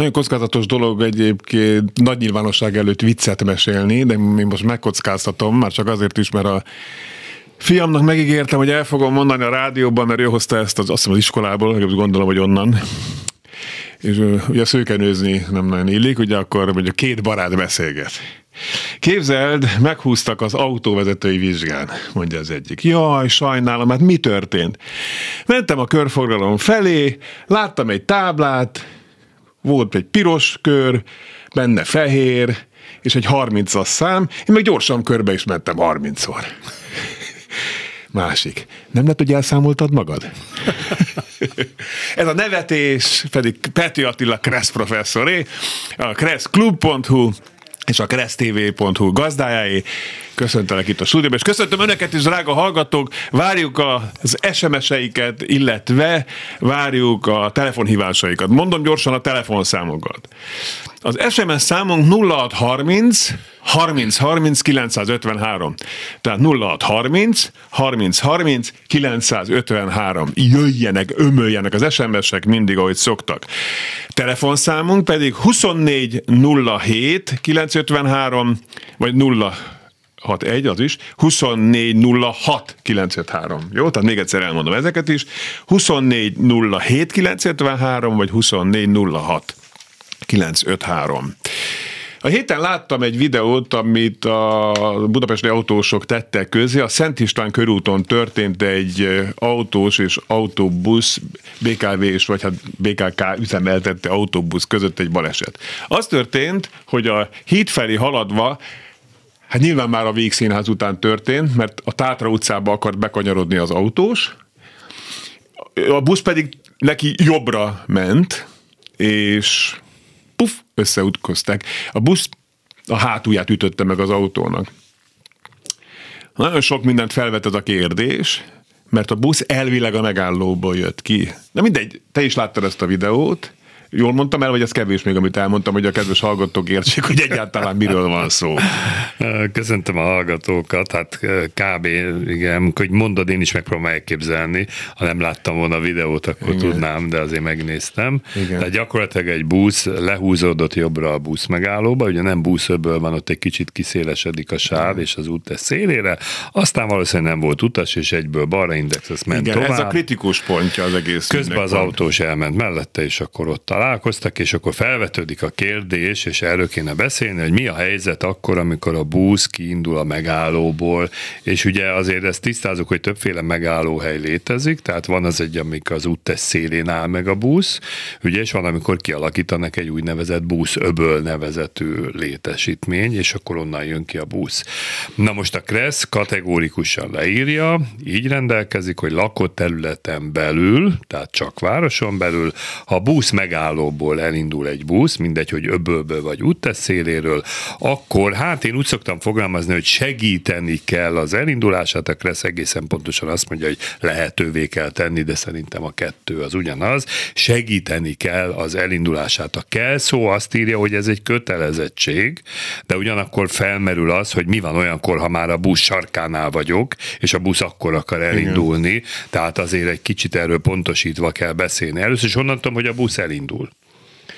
Nagyon kockázatos dolog egyébként nagy nyilvánosság előtt viccet mesélni, de én most megkockáztatom, már csak azért is, mert a fiamnak megígértem, hogy el fogom mondani a rádióban, mert ő hozta ezt az, azt hiszem az iskolából, gondolom, hogy onnan. És ugye szőkenőzni nem nagyon illik, ugye akkor mondjuk két barát beszélget. Képzeld, meghúztak az autóvezetői vizsgán, mondja az egyik. Jaj, sajnálom, hát mi történt? Mentem a körforgalom felé, láttam egy táblát, volt egy piros kör, benne fehér, és egy 30-as szám, én meg gyorsan körbe is mentem 30-szor. Másik. Nem lehet, hogy elszámoltad magad? Ez a nevetés pedig Peti Attila Kressz professzoré, a kresszklub.hu és a keresztv.hu gazdájáé. Köszöntelek itt a stúdióban, és köszöntöm Önöket is, drága hallgatók. Várjuk az SMS-eiket, illetve várjuk a telefonhívásaikat. Mondom gyorsan a telefonszámokat. Az SMS számunk 0630 30 30 953. Tehát 0630 30 30 953. Jöjjenek, ömöljenek az SMS-ek mindig, ahogy szoktak. Telefonszámunk pedig 24 07 953, vagy 0 61, az is, 2406 953. Jó? Tehát még egyszer elmondom ezeket is. 2407 953, vagy 2406 953. A héten láttam egy videót, amit a budapesti autósok tettek közé. A Szent István körúton történt egy autós és autóbusz, BKV és vagy hát BKK üzemeltette autóbusz között egy baleset. Az történt, hogy a híd felé haladva Hát nyilván már a Végszínház után történt, mert a Tátra utcába akart bekanyarodni az autós, a busz pedig neki jobbra ment, és puf, összeutkoztak. A busz a hátulját ütötte meg az autónak. Nagyon sok mindent felvetett a kérdés, mert a busz elvileg a megállóból jött ki. De mindegy, te is láttad ezt a videót, Jól mondtam el, vagy ez kevés még, amit elmondtam, hogy a kedves hallgatók értsék, hogy egyáltalán miről van szó. Köszöntöm a hallgatókat, hát kb. igen, hogy mondod, én is megpróbálom elképzelni. Ha nem láttam volna a videót, akkor igen. tudnám, de azért megnéztem. Igen. Tehát gyakorlatilag egy busz lehúzódott jobbra a busz megállóba, ugye nem buszöből van, ott egy kicsit kiszélesedik a sáv, és az út tesz szélére, aztán valószínűleg nem volt utas, és egyből balra index, azt ment Igen, tovább. ez a kritikus pontja az egész. Közben az autós elment mellette, és akkor ott találkoztak, és akkor felvetődik a kérdés, és erről kéne beszélni, hogy mi a helyzet akkor, amikor a busz kiindul a megállóból, és ugye azért ezt tisztázunk, hogy többféle megállóhely létezik, tehát van az egy, amikor az úttesz szélén áll meg a busz, ugye, és van, amikor kialakítanak egy úgynevezett busz öböl nevezetű létesítmény, és akkor onnan jön ki a busz. Na most a Kressz kategórikusan leírja, így rendelkezik, hogy lakott területen belül, tehát csak városon belül, ha busz megáll megállóból elindul egy busz, mindegy, hogy öbölből vagy útteszéléről, akkor hát én úgy szoktam fogalmazni, hogy segíteni kell az elindulását, a Kressz egészen pontosan azt mondja, hogy lehetővé kell tenni, de szerintem a kettő az ugyanaz, segíteni kell az elindulását. A kell szó azt írja, hogy ez egy kötelezettség, de ugyanakkor felmerül az, hogy mi van olyankor, ha már a busz sarkánál vagyok, és a busz akkor akar elindulni, Igen. tehát azért egy kicsit erről pontosítva kell beszélni. Először is onnan tudom, hogy a busz elindul. Alkohol.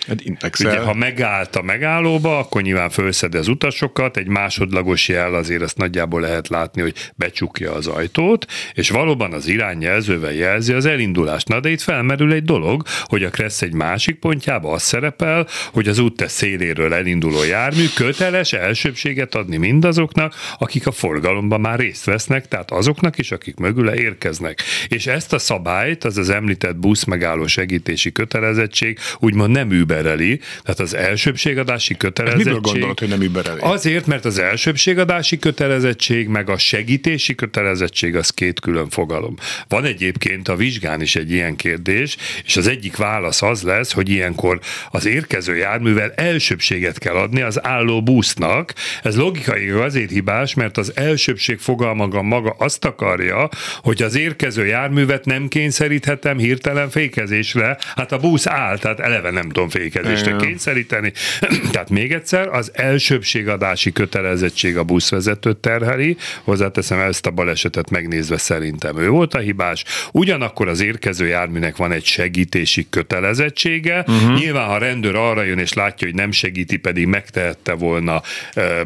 Hát Ugye, ha megállt a megállóba, akkor nyilván felszedi az utasokat, egy másodlagos jel azért azt nagyjából lehet látni, hogy becsukja az ajtót, és valóban az irányjelzővel jelzi az elindulást. Na de itt felmerül egy dolog, hogy a Kressz egy másik pontjába az szerepel, hogy az útte széléről elinduló jármű köteles elsőbséget adni mindazoknak, akik a forgalomban már részt vesznek, tehát azoknak is, akik mögüle érkeznek. És ezt a szabályt, az az említett busz megálló segítési kötelezettség úgymond nem űbe übereli. Tehát az elsőbségadási kötelezettség... Miből gondolod, hogy nem übereli? Azért, mert az elsőbségadási kötelezettség, meg a segítési kötelezettség az két külön fogalom. Van egyébként a vizsgán is egy ilyen kérdés, és az egyik válasz az lesz, hogy ilyenkor az érkező járművel elsőbséget kell adni az álló busznak. Ez logikai azért hibás, mert az elsőbség fogalmaga maga azt akarja, hogy az érkező járművet nem kényszeríthetem hirtelen fékezésre. Hát a busz áll, tehát eleve nem tudom fékezésre kényszeríteni. tehát még egyszer, az elsőbségadási kötelezettség a buszvezetőt terheli, hozzáteszem ezt a balesetet megnézve szerintem ő volt a hibás. Ugyanakkor az érkező járműnek van egy segítési kötelezettsége. Uh-huh. Nyilván, ha rendőr arra jön és látja, hogy nem segíti, pedig megtehette volna,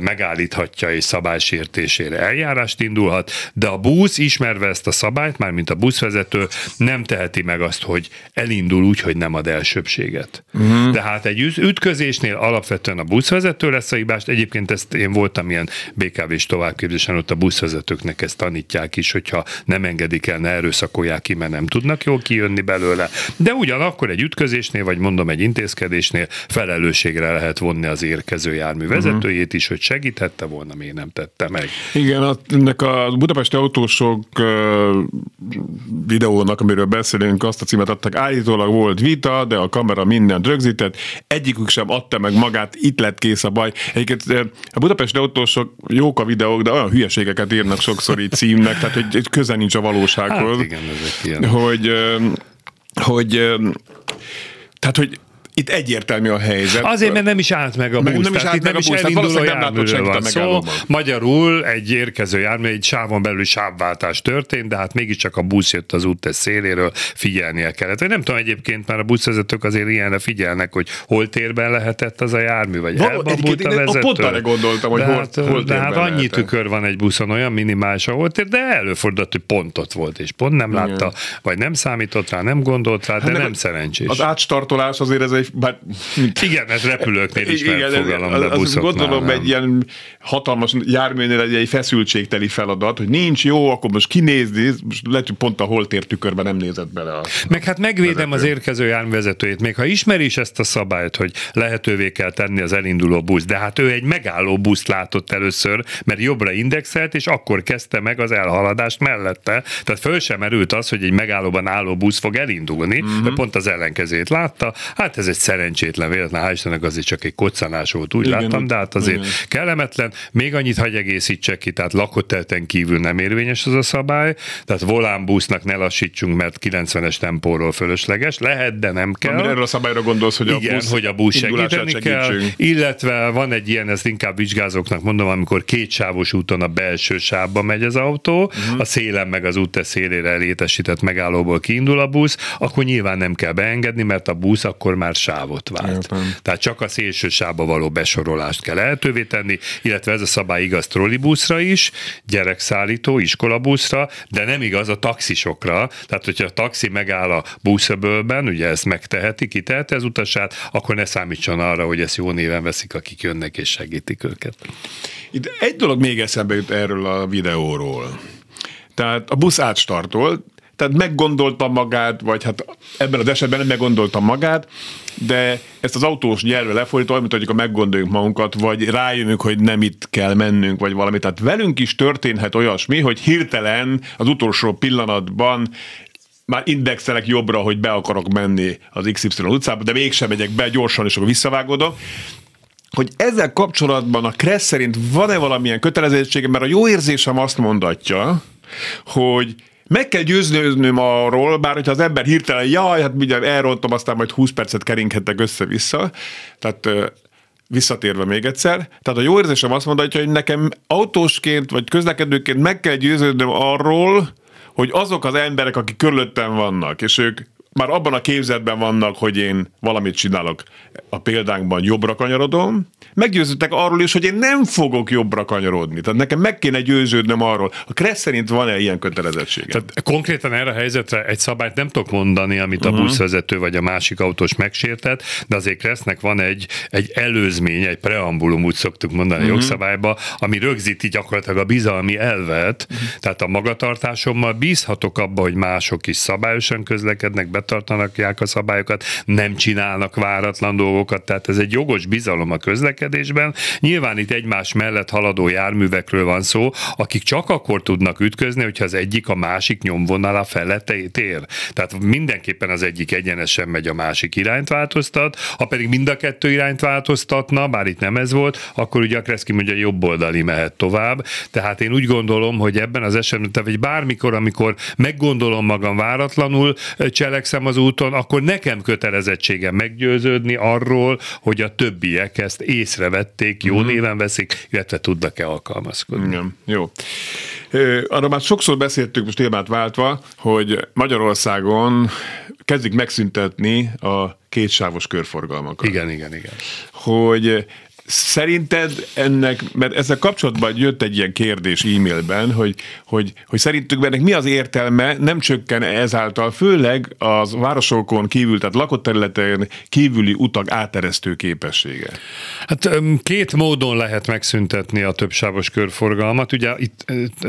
megállíthatja és szabálysértésére eljárást indulhat, de a busz ismerve ezt a szabályt, már mint a buszvezető, nem teheti meg azt, hogy elindul úgy, hogy nem ad elsőbséget. Uh-huh. Tehát egy ütközésnél alapvetően a buszvezető lesz a hibás. Egyébként ezt én voltam ilyen BKV-s továbbképzésen, ott a buszvezetőknek ezt tanítják is, hogyha nem engedik el, ne erőszakolják ki, mert nem tudnak jól kijönni belőle. De ugyanakkor egy ütközésnél, vagy mondom egy intézkedésnél felelősségre lehet vonni az érkező jármű vezetőjét is, hogy segíthette volna, miért nem tette meg. Igen, a, ennek a budapesti autósok uh, videónak, amiről beszélünk, azt a címet adtak, állítólag volt vita, de a kamera mindent rögzített, egyikük sem adta meg magát, itt lett kész a baj. Egyébként a budapesti autósok jók a videók, de olyan hülyeségeket írnak sokszor így címnek, tehát hogy, hogy köze nincs a valósághoz. Hát igen, ezek ilyen. Hogy, hogy tehát, hogy itt egyértelmű a helyzet. Azért, mert nem is állt meg a busz. Nem is állt meg a busz, elinduló járműről van szó. Magyarul egy érkező jármű, egy sávon belül sávváltás történt, de hát mégiscsak a busz jött az út széléről, figyelnie kellett. Vagy nem tudom, egyébként már a buszvezetők azért ilyenre figyelnek, hogy hol térben lehetett az a jármű, vagy Val- elbabult a vezető. Pont arra gondoltam, hogy de hol, hát, hol de hát annyi lehetett. tükör van egy buszon, olyan minimális, ahol tér, de előfordult, hogy pont ott volt, és pont nem látta, vagy nem számított rá, nem gondolt rá, de hát nem szerencsés. Az átstartolás azért ez egy bár, igen, ez repülőknél is igen, fogalom, de az, Gondolom nem. egy ilyen hatalmas járműnél egy, egy feszültségteli feladat, hogy nincs jó, akkor most kinézni, most lehet, hogy pont a holtér tükörben nem nézett bele. A, Meg hát megvédem vezető. az érkező járművezetőjét, még ha ismeri is ezt a szabályt, hogy lehetővé kell tenni az elinduló busz, de hát ő egy megálló buszt látott először, mert jobbra indexelt, és akkor kezdte meg az elhaladást mellette. Tehát föl sem merült az, hogy egy megállóban álló busz fog elindulni, de pont az ellenkezét látta. Hát ez egy szerencsétlen véletlen, hál' Istennek azért csak egy koccanás volt, úgy igen, láttam, de hát azért igen. kellemetlen. Még annyit hagy egészítsek ki, tehát lakottelten kívül nem érvényes az a szabály, tehát volánbusznak ne lassítsunk, mert 90-es tempóról fölösleges, lehet, de nem kell. Amire erről a szabályra gondolsz, hogy igen, a busz, hogy a busz segíteni kell, illetve van egy ilyen, ezt inkább vizsgázóknak mondom, amikor kétsávos úton a belső sávba megy az autó, uh-huh. a szélen meg az út szélére létesített megállóból kiindul a busz, akkor nyilván nem kell beengedni, mert a busz akkor már sávot vált. Értem. Tehát csak a szélső sávba való besorolást kell lehetővé tenni, illetve ez a szabály igaz trollibuszra is, gyerekszállító, iskolabuszra, de nem igaz a taxisokra. Tehát, hogyha a taxi megáll a buszöbölben, ugye ezt megteheti, kiteheti az utasát, akkor ne számítson arra, hogy ezt jó néven veszik, akik jönnek és segítik őket. Itt egy dolog még eszembe jut erről a videóról. Tehát a busz átstartol, tehát meggondolta magát, vagy hát ebben az esetben nem meggondolta magát, de ezt az autós nyelvre lefordítva, mint hogy meggondoljuk magunkat, vagy rájönünk, hogy nem itt kell mennünk, vagy valami. Tehát velünk is történhet olyasmi, hogy hirtelen az utolsó pillanatban már indexelek jobbra, hogy be akarok menni az XY utcába, de mégsem megyek be, gyorsan, és akkor visszavágodom hogy ezzel kapcsolatban a Kressz szerint van-e valamilyen kötelezettsége, mert a jó érzésem azt mondatja, hogy meg kell győznőznöm arról, bár hogyha az ember hirtelen, jaj, hát ugye elrontom, aztán majd 20 percet keringhetek össze-vissza, tehát visszatérve még egyszer, tehát a jó érzésem azt mondja, hogy nekem autósként vagy közlekedőként meg kell győződnöm arról, hogy azok az emberek, akik körülöttem vannak, és ők már abban a képzetben vannak, hogy én valamit csinálok a példánkban, jobbra kanyarodom, meggyőződtek arról is, hogy én nem fogok jobbra kanyarodni. Tehát nekem meg kéne győződnöm arról. A Kressz szerint van-e ilyen kötelezettsége? Tehát konkrétan erre a helyzetre egy szabályt nem tudok mondani, amit a uh-huh. buszvezető vagy a másik autós megsértett, de azért Kressznek van egy, egy előzmény, egy preambulum, úgy szoktuk mondani uh-huh. a jogszabályba, ami rögzíti gyakorlatilag a bizalmi elvet, uh-huh. tehát a magatartásommal bízhatok abba, hogy mások is szabályosan közlekednek, betartanak a szabályokat, nem csinálnak váratlan dolgokat, tehát ez egy jogos bizalom a közlekedésben. Nyilván itt egymás mellett haladó járművekről van szó, akik csak akkor tudnak ütközni, hogyha az egyik a másik nyomvonala felett ér. Tehát mindenképpen az egyik egyenesen megy, a másik irányt változtat, ha pedig mind a kettő irányt változtatna, bár itt nem ez volt, akkor ugye a Kreszki mondja jobb oldali mehet tovább. Tehát én úgy gondolom, hogy ebben az esetben, vagy bármikor, amikor meggondolom magam váratlanul, cselekszem az úton, akkor nekem kötelezettségem meggyőződni arról, hogy a többiek ezt észrevették, jó mm-hmm. néven veszik, illetve tudnak-e alkalmazkodni. Igen, jó. Arra már sokszor beszéltük, most témát váltva, hogy Magyarországon kezdik megszüntetni a kétsávos körforgalmakat. Igen, igen, igen. Hogy Szerinted ennek, mert ezzel kapcsolatban jött egy ilyen kérdés e-mailben, hogy, hogy, hogy szerintük ennek mi az értelme, nem csökken ezáltal, főleg az városokon kívül, tehát lakott területen kívüli utak áteresztő képessége? Hát két módon lehet megszüntetni a többsávos körforgalmat. Ugye itt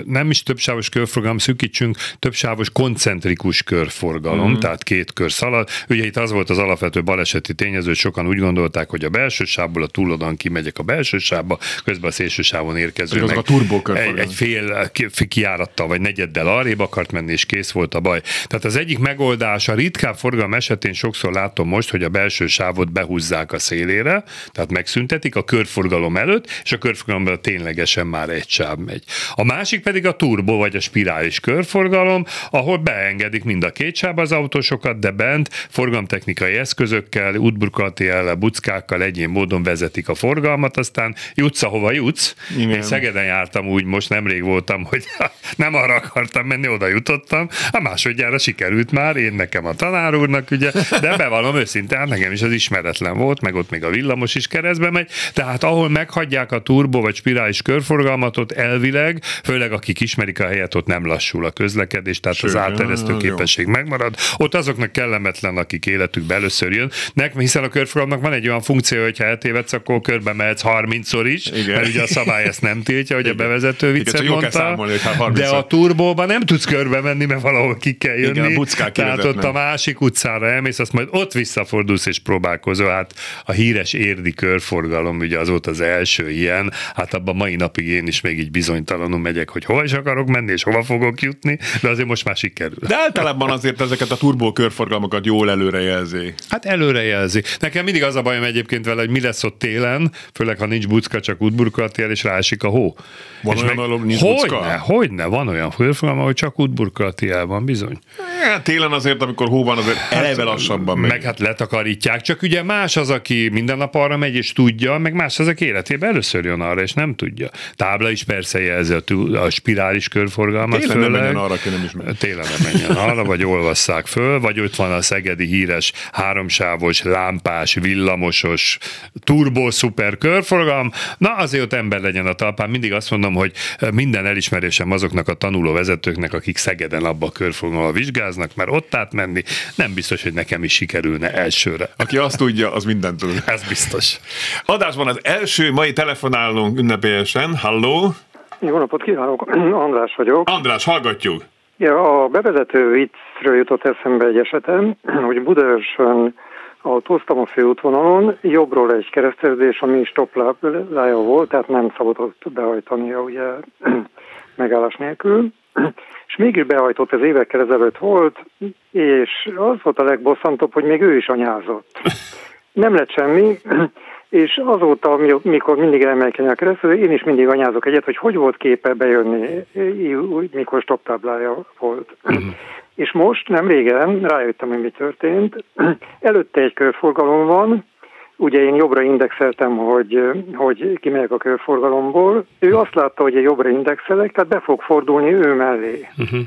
nem is többsávos körforgalom, szűkítsünk, többsávos koncentrikus körforgalom, mm. tehát két kör szalad. Ugye itt az volt az alapvető baleseti tényező, hogy sokan úgy gondolták, hogy a belső sávból a túlodon kimegyek a belső sávba, közben a szélső sávon érkező meg a egy, egy fél kiárattal vagy negyeddel arrébb akart menni, és kész volt a baj. Tehát az egyik megoldás, a ritkább forgalom esetén sokszor látom most, hogy a belső sávot behúzzák a szélére, tehát megszüntetik a körforgalom előtt, és a körforgalomban ténylegesen már egy sáv megy. A másik pedig a turbo vagy a spirális körforgalom, ahol beengedik mind a két sáv az autósokat, de bent forgalomtechnikai eszközökkel, útburkolati buckákkal egyén módon vezetik a forgalmat, forgalmat, aztán jutsz, ahova jutsz. Igen. Én Szegeden jártam úgy, most nemrég voltam, hogy nem arra akartam menni, oda jutottam. A másodjára sikerült már, én nekem a tanár úrnak, ugye, de bevallom őszintén, hát nekem is az ismeretlen volt, meg ott még a villamos is keresztbe megy, tehát ahol meghagyják a turbo vagy spirális körforgalmat, ott elvileg, főleg akik ismerik a helyet, ott nem lassul a közlekedés, tehát Sőt, az átteresztő képesség jó. megmarad. Ott azoknak kellemetlen, akik életükbe először jön, hiszen a körforgalomnak van egy olyan funkció, hogy ha eltévedsz, akkor körbe körbe mehetsz 30-szor is, Igen. mert ugye a szabály ezt nem tiltja, hogy Igen. a bevezető viccet Igen, mondta. Számolni, hogy hát de a turbóban nem tudsz körbe menni, mert valahol ki kell jönni. Igen, a Tehát ott a másik utcára elmész, azt majd ott visszafordulsz és próbálkozol. Hát a híres érdi körforgalom, ugye az volt az első ilyen, hát abban mai napig én is még így bizonytalanul megyek, hogy hova is akarok menni, és hova fogok jutni, de azért most már sikerül. De általában azért ezeket a turbó körforgalmakat jól előrejelzi. Hát előrejelzi. Nekem mindig az a bajom egyébként vele, hogy mi lesz ott télen, főleg ha nincs bucka, csak útburkolatjel, és rásik a hó. Van és olyan, meg, nincs hogyne, bucka? Hogyne, van olyan fölfogalma, hogy csak útburkolatjel van, bizony. Ja, télen azért, amikor hó van, azért hát, eleve lassabban megy. Meg hát letakarítják, csak ugye más az, aki minden nap arra megy és tudja, meg más az, aki életében először jön arra, és nem tudja. Tábla is persze jelzi a, a spirális körforgalmat. Télen főleg. nem menjen arra, aki nem ismer. Télen nem menjen arra, vagy olvasszák föl, vagy ott van a szegedi híres háromsávos, lámpás, villamosos, turbo szuper körforgalom. Na azért ott ember legyen a talpán. Mindig azt mondom, hogy minden elismerésem azoknak a tanuló vezetőknek, akik Szegeden abba a körforgalomba vizsgáznak, mert ott átmenni nem biztos, hogy nekem is sikerülne elsőre. Aki azt tudja, az mindent tud. Ez biztos. Adásban az első mai telefonálunk ünnepélyesen. Halló! Jó napot kívánok, András vagyok. András, hallgatjuk. Ja, a bevezető viccről jutott eszembe egy esetem, hogy Budaörsön autóztam a főútvonalon, jobbról egy keresztezés, ami stoplája volt, tehát nem szabadott behajtania ugye megállás nélkül, és mégis behajtott, ez évekkel ezelőtt volt, és az volt a legbosszantóbb, hogy még ő is anyázott. Nem lett semmi, és azóta, mikor mindig emelkedni a keresztül, én is mindig anyázok egyet, hogy hogy volt képe bejönni, mikor stoptáblája volt. Uh-huh. És most, nem régen, rájöttem, hogy mi történt. Előtte egy körforgalom van, ugye én jobbra indexeltem, hogy, hogy kimegyek a körforgalomból. Ő azt látta, hogy egy jobbra indexelek, tehát be fog fordulni ő mellé. Uh-huh.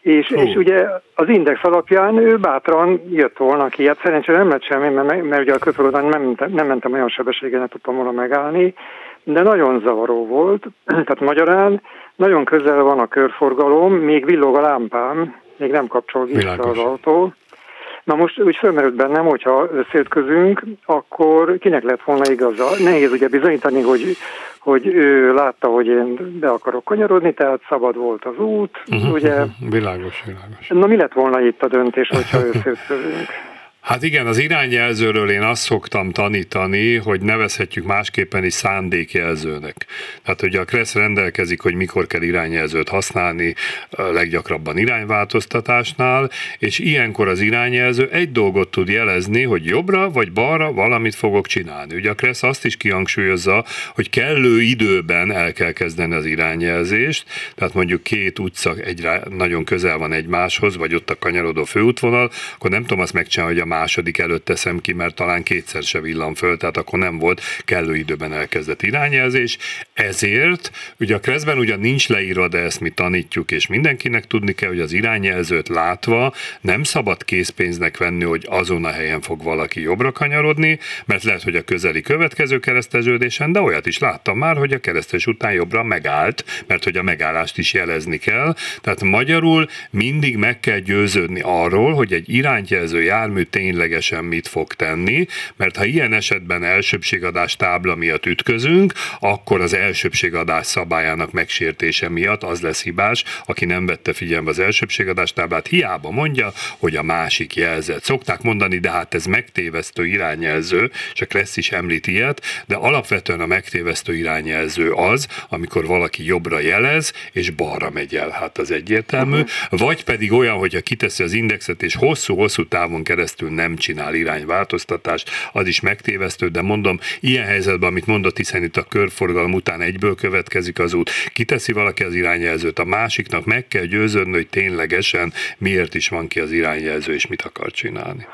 És, és ugye az index alapján ő bátran jött volna ki. Hát szerencsére nem lett semmi, mert, mert ugye a körforgalomban nem, nem mentem olyan sebességgel, nem tudtam volna megállni, de nagyon zavaró volt. Tehát magyarán nagyon közel van a körforgalom, még villog a lámpám, még nem kapcsol vissza Világos. az autó. Na most úgy felmerült bennem, hogyha összeütközünk, akkor kinek lett volna igaza? Nehéz ugye bizonyítani, hogy, hogy ő látta, hogy én be akarok kanyarodni, tehát szabad volt az út, uh-huh, ugye. Uh-huh, világos, világos. Na mi lett volna itt a döntés, hogyha összeszövünk? Hát igen, az irányjelzőről én azt szoktam tanítani, hogy nevezhetjük másképpen is szándékjelzőnek. Tehát ugye a KRESZ rendelkezik, hogy mikor kell irányjelzőt használni, leggyakrabban irányváltoztatásnál, és ilyenkor az irányjelző egy dolgot tud jelezni, hogy jobbra vagy balra valamit fogok csinálni. Ugye a KRESZ azt is kihangsúlyozza, hogy kellő időben el kell kezdeni az irányjelzést, tehát mondjuk két utca egyre nagyon közel van egymáshoz, vagy ott a kanyarodó főútvonal, akkor nem tudom azt megcsinálni, hogy a második előtt teszem ki, mert talán kétszer se villan föl, tehát akkor nem volt kellő időben elkezdett irányjelzés. Ezért, ugye a kreszben ugyan nincs leírva, de ezt mi tanítjuk, és mindenkinek tudni kell, hogy az irányjelzőt látva nem szabad készpénznek venni, hogy azon a helyen fog valaki jobbra kanyarodni, mert lehet, hogy a közeli következő kereszteződésen, de olyat is láttam már, hogy a keresztes után jobbra megállt, mert hogy a megállást is jelezni kell. Tehát magyarul mindig meg kell győződni arról, hogy egy irányjelző jármű ténylegesen mit fog tenni, mert ha ilyen esetben elsőbségadás tábla miatt ütközünk, akkor az elsőbségadás szabályának megsértése miatt az lesz hibás, aki nem vette figyelembe az elsőbségadás táblát, hiába mondja, hogy a másik jelzett. Szokták mondani, de hát ez megtévesztő irányjelző, csak lesz is említ ilyet, de alapvetően a megtévesztő irányjelző az, amikor valaki jobbra jelez, és balra megy el. Hát az egyértelmű. Uh-huh. Vagy pedig olyan, hogyha kiteszi az indexet, és hosszú-hosszú távon keresztül nem csinál irányváltoztatást, az is megtévesztő, de mondom, ilyen helyzetben, amit mondott, hiszen itt a körforgalom után egyből következik az út, kiteszi valaki az irányjelzőt, a másiknak meg kell győződni, hogy ténylegesen miért is van ki az irányjelző, és mit akar csinálni.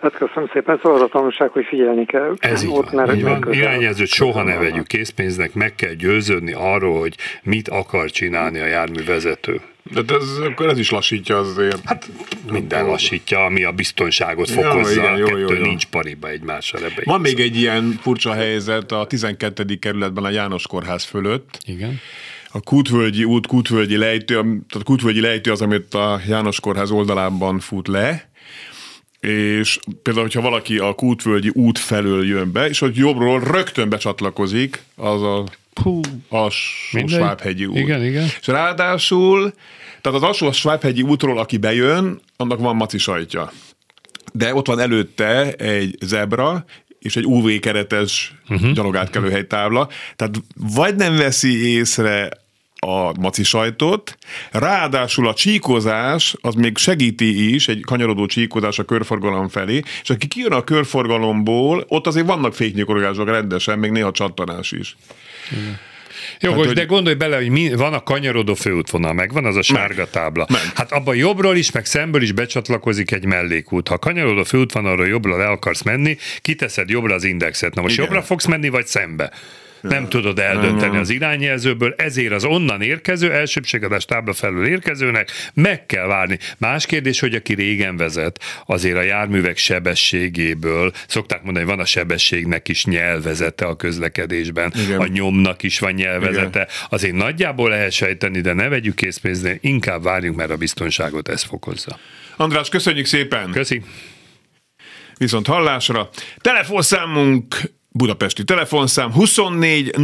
Hát köszönöm szépen, szóval a tanulság, hogy figyelni kell. Ez így ott, van, így van. Irányjelzőt soha ne vegyük készpénznek, meg kell győződni arról, hogy mit akar csinálni a járművezető. De ez, akkor ez is lassítja azért. Hát minden lassítja, ami a biztonságot fokozza. Ja, igen, jó, jó, jó. nincs pariba egymással ebbe. Van még egy ilyen furcsa helyzet a 12. kerületben a János Kórház fölött. Igen a Kútvölgyi út, Kútvölgyi lejtő, tehát Kútvölgyi lejtő az, amit a János Kórház oldalában fut le, és például, hogyha valaki a Kútvölgyi út felől jön be, és hogy jobbról rögtön becsatlakozik, az a Puh, a Svábhegyi út. Igen, igen. És ráadásul, tehát az alsó Svábhegyi útról, aki bejön, annak van maci sajtja. De ott van előtte egy zebra, és egy UV keretes uh-huh. gyalogátkelőhely tábla. Tehát vagy nem veszi észre a maci sajtot, ráadásul a csíkozás az még segíti is, egy kanyarodó csíkozás a körforgalom felé, és aki kijön a körforgalomból, ott azért vannak féknyikorgások rendesen, még néha csattanás is. Igen. Jogos, hát, de gondolj bele, hogy mi, van a kanyarodó főútvonal, meg van az a sárga meg, tábla. Meg. Hát abban jobbról is, meg szemből is becsatlakozik egy mellékút. Ha a kanyarodó főútvonalról jobbra le akarsz menni, kiteszed jobbra az indexet. Na most Igen. jobbra fogsz menni, vagy szembe? Nem tudod eldönteni az irányjelzőből, ezért az onnan érkező, elsőbségadás tábla felül érkezőnek meg kell várni. Más kérdés, hogy aki régen vezet, azért a járművek sebességéből, szokták mondani, hogy van a sebességnek is nyelvezete a közlekedésben, Igen. a nyomnak is van nyelvezete, Igen. azért nagyjából lehet sejteni, de ne vegyük készpénzni, inkább várjunk, mert a biztonságot ez fokozza. András, köszönjük szépen! Köszi! Viszont hallásra. Telefonszámunk budapesti telefonszám 24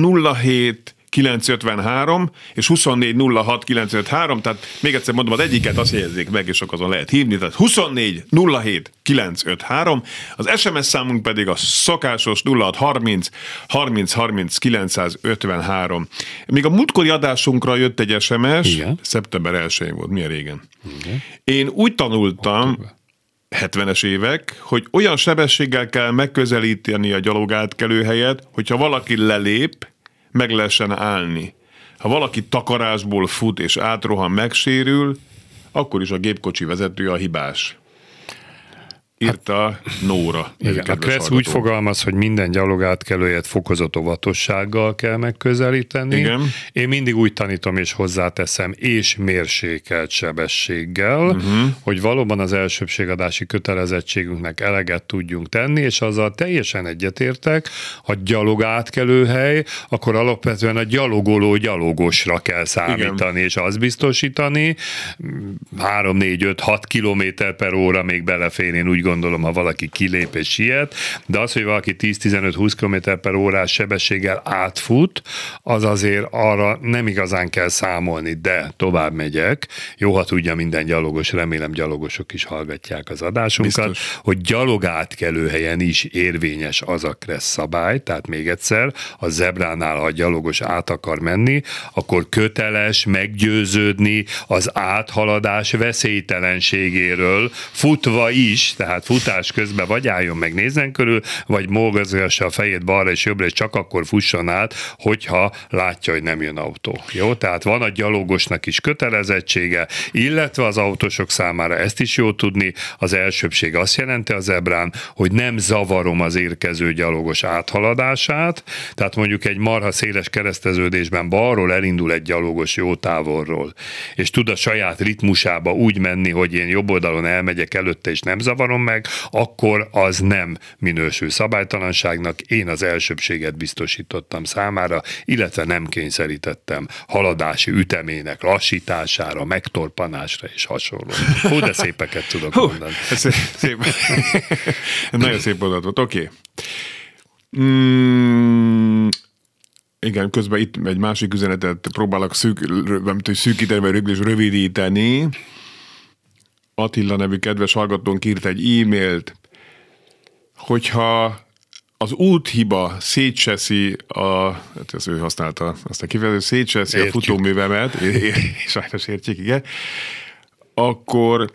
07 953 és 24 06 953, tehát még egyszer mondom, az egyiket azt jegyezzék meg, és akkor azon lehet hívni, tehát 24 07 953, az SMS számunk pedig a szokásos 06 30 30 30 953. Még a múltkori adásunkra jött egy SMS, Igen. szeptember 1 volt, milyen régen. Igen. Én úgy tanultam, Október 70-es évek, hogy olyan sebességgel kell megközelíteni a gyalogátkelő helyet, hogyha valaki lelép, meg lehessen állni. Ha valaki takarásból fut és átrohan megsérül, akkor is a gépkocsi vezető a hibás írta Nóra. Igen, a Kressz úgy fogalmaz, hogy minden gyalogátkelőjét fokozott óvatossággal kell megközelíteni. Igen. Én mindig úgy tanítom és hozzáteszem, és mérsékelt sebességgel, uh-huh. hogy valóban az elsőbségadási kötelezettségünknek eleget tudjunk tenni, és azzal teljesen egyetértek, ha gyalogátkelőhely, akkor alapvetően a gyalogoló gyalogosra kell számítani, Igen. és azt biztosítani, 3-4-5-6 kilométer per óra még belefér, én úgy gondolom, ha valaki kilép és siet, de az, hogy valaki 10-15-20 km per órás sebességgel átfut, az azért arra nem igazán kell számolni, de tovább megyek. Jó, ha tudja minden gyalogos, remélem gyalogosok is hallgatják az adásunkat, Biztos. hogy gyalog átkelő helyen is érvényes az a kressz szabály, tehát még egyszer, a zebránál, ha gyalogos át akar menni, akkor köteles meggyőződni az áthaladás veszélytelenségéről, futva is, tehát futás közben vagy álljon meg nézzen körül, vagy mógazgassa a fejét balra és jobbra, és csak akkor fusson át, hogyha látja, hogy nem jön autó. Jó, tehát van a gyalogosnak is kötelezettsége, illetve az autósok számára ezt is jó tudni, az elsőbség azt jelenti az ebrán, hogy nem zavarom az érkező gyalogos áthaladását, tehát mondjuk egy marha széles kereszteződésben balról elindul egy gyalogos jó távolról, és tud a saját ritmusába úgy menni, hogy én jobb oldalon elmegyek előtte, és nem zavarom meg, akkor az nem minősül szabálytalanságnak. Én az elsőbséget biztosítottam számára, illetve nem kényszerítettem haladási ütemének lassítására, megtorpanásra és hasonló. Hú, de szépeket tudok Hú, mondani. Szép, szép. Nagyon szép mondat volt, oké. Okay. Mm, igen, közben itt egy másik üzenetet próbálok szűk, szűkíteni, vagy rövidíteni. Attila nevű kedves hallgatónk írt egy e-mailt, hogyha az úthiba szétseszi a, hát ez ő használta azt a kifejezést, szétseszi Értjük. a futóművemet, sajnos értjük, igen, akkor,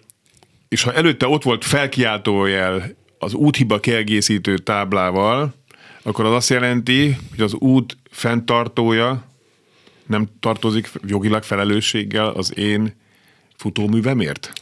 és ha előtte ott volt felkiáltójel az úthiba kiegészítő táblával, akkor az azt jelenti, hogy az út fenntartója nem tartozik jogilag felelősséggel az én futóművemért?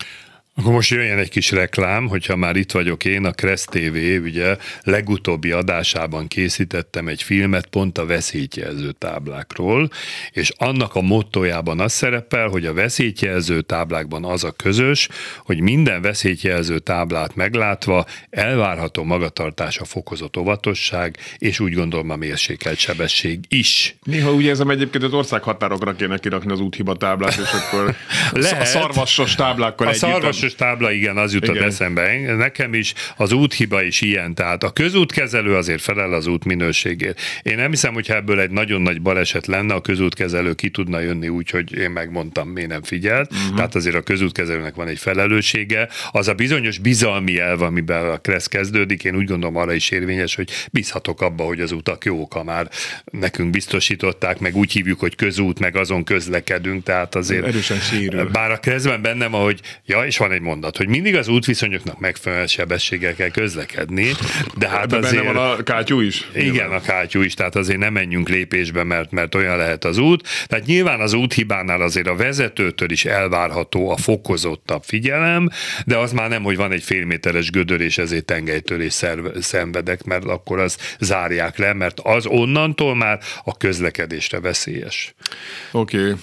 Akkor most jöjjön egy kis reklám, hogyha már itt vagyok én, a Kressz TV, ugye legutóbbi adásában készítettem egy filmet pont a veszélyjelző táblákról, és annak a mottojában az szerepel, hogy a veszélyjelző táblákban az a közös, hogy minden veszélyjelző táblát meglátva elvárható magatartás a fokozott óvatosság, és úgy gondolom a mérsékelt sebesség is. Néha úgy érzem egyébként az ország határokra kéne kirakni az úthiba táblát, és akkor Lehet. a szarvasos táblákkal a együtt. Szarvas szokásos tábla, igen, az jutott igen. eszembe. Nekem is az úthiba is ilyen, tehát a közútkezelő azért felel az út minőségért. Én nem hiszem, hogy ebből egy nagyon nagy baleset lenne, a közútkezelő ki tudna jönni úgy, hogy én megmondtam, miért nem figyelt. Uh-huh. Tehát azért a közútkezelőnek van egy felelőssége. Az a bizonyos bizalmi elv, amiben a kressz kezdődik, én úgy gondolom arra is érvényes, hogy bízhatok abba, hogy az utak jók, ha már nekünk biztosították, meg úgy hívjuk, hogy közút, meg azon közlekedünk, tehát azért... Erősen sérül. Bár a keresztben bennem, ahogy, ja, és van egy mondat, hogy mindig az útviszonyoknak megfelelően sebességgel kell közlekedni, de hát Ebben azért... Benne van a kátyú is? Igen, nyilván. a kátyú is, tehát azért nem menjünk lépésbe, mert, mert olyan lehet az út. Tehát nyilván az úthibánál azért a vezetőtől is elvárható a fokozottabb figyelem, de az már nem, hogy van egy félméteres gödör, és ezért tengelytörés szenvedek, mert akkor az zárják le, mert az onnantól már a közlekedésre veszélyes. Oké. Okay.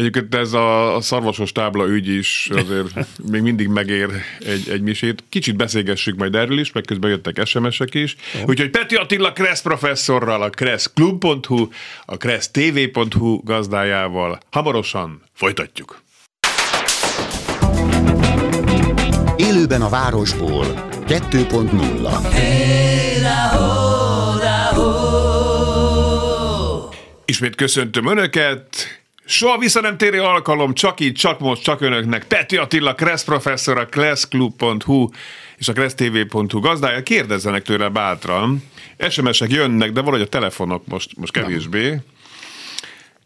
Egyébként ez a, a szarvasos tábla ügy is azért még mindig megér egy, egy misét. Kicsit beszélgessük majd erről is, meg közben jöttek SMS-ek is. Oh. Úgyhogy Peti Attila Kressz professzorral, a kresszklub.hu, a kressztv.hu gazdájával hamarosan folytatjuk. Élőben a városból 2.0 Ismét köszöntöm Önöket, Soha vissza nem térő alkalom, csak így, csak most, csak önöknek. Peti Attila, Kressz professzor, a kresszklub.hu és a kressztv.hu gazdája. Kérdezzenek tőle bátran. SMS-ek jönnek, de valahogy a telefonok most, most kevésbé.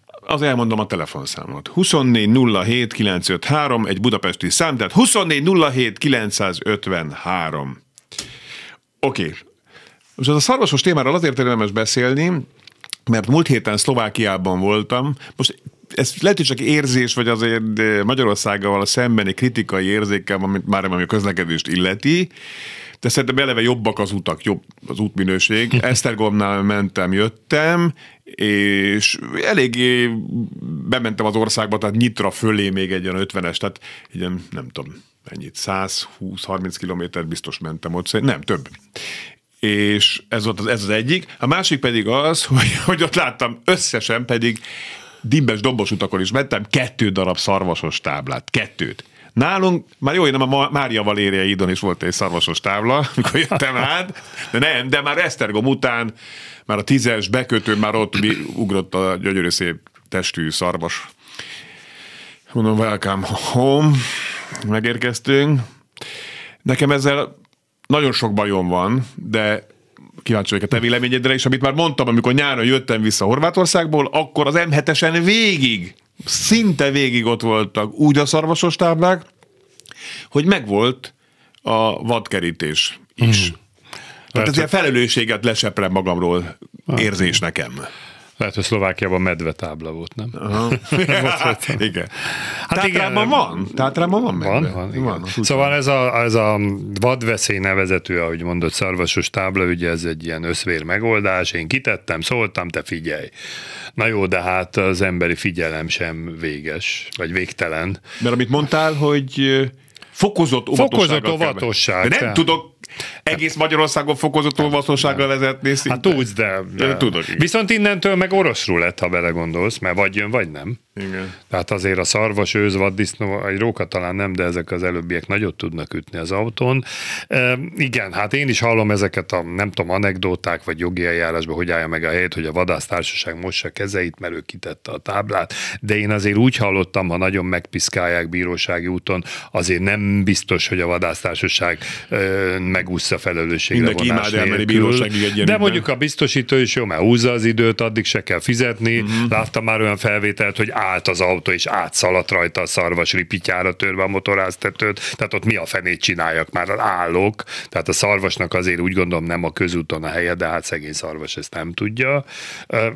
Az elmondom a telefonszámot. 24 953, egy budapesti szám, tehát 24 953. Oké. Okay. Most az a szarvasos témáról azért érdemes beszélni, mert múlt héten Szlovákiában voltam, most ez lehet, hogy csak érzés, vagy azért Magyarországgal a szembeni kritikai érzékel, amit már ami a közlekedést illeti, de szerintem eleve jobbak az utak, jobb az útminőség. Esztergomnál mentem, jöttem, és eléggé bementem az országba, tehát nyitra fölé még egy olyan 50-es, tehát ilyen, nem tudom, ennyit, 120-30 kilométert biztos mentem ott, nem, több és ez volt az, ez az egyik. A másik pedig az, hogy, hogy ott láttam összesen pedig dimbes dombos utakon is mentem, kettő darab szarvasos táblát, kettőt. Nálunk, már jó, én nem a Mária Valéria idon is volt egy szarvasos tábla, amikor jöttem át, de nem, de már Esztergom után, már a tízes bekötő, már ott ugrott a gyönyörű szép testű szarvas. Mondom, welcome home, megérkeztünk. Nekem ezzel nagyon sok bajom van, de kíváncsi vagyok a te véleményedre, és amit már mondtam, amikor nyáron jöttem vissza Horvátországból, akkor az M7-esen végig, szinte végig ott voltak úgy a szarvasos táblák, hogy megvolt a vadkerítés is. Hmm. Tehát ez ilyen felelősséget leseprem magamról érzés nekem. Lehet, hogy Szlovákiában medvetábla volt, nem? Aha. igen. Hát Tátrában igen, van? Tátrában van medve? Van, van, igen. van Szóval ez a, ez a vadveszély nevezető, ahogy mondott, szarvasos tábla, ugye ez egy ilyen összvér megoldás, én kitettem, szóltam, te figyelj. Na jó, de hát az emberi figyelem sem véges, vagy végtelen. Mert amit mondtál, hogy fokozott óvatosság. Fokozott óvatosság. De nem tudok egész Magyarországon fokozott olvasósággal vezetni szinte. Hát tudsz, de, de. Tudok. Viszont innentől meg oroszul lett, ha belegondolsz, mert vagy jön, vagy nem. Igen. Tehát azért a szarvas, őz, vaddisznó, egy róka talán nem, de ezek az előbbiek nagyot tudnak ütni az autón. E, igen, hát én is hallom ezeket a, nem tudom, anekdóták, vagy jogi eljárásban, hogy állja meg a helyét, hogy a vadásztársaság mossa kezeit, mert ő kitette a táblát, de én azért úgy hallottam, ha nagyon megpiszkálják bírósági úton, azért nem biztos, hogy a vadásztársaság e, megúszza felelősségre Mindenki vonás imád bíróságig egy De mondjuk a biztosító is jó, mert húzza az időt, addig se kell fizetni. Uh-huh. Láttam már olyan felvételt, hogy állt az autó, és átszaladt rajta a szarvas ripityára törve a motoráztetőt, tehát ott mi a fenét csináljak, már állok, tehát a szarvasnak azért úgy gondolom nem a közúton a helye, de hát szegény szarvas ezt nem tudja.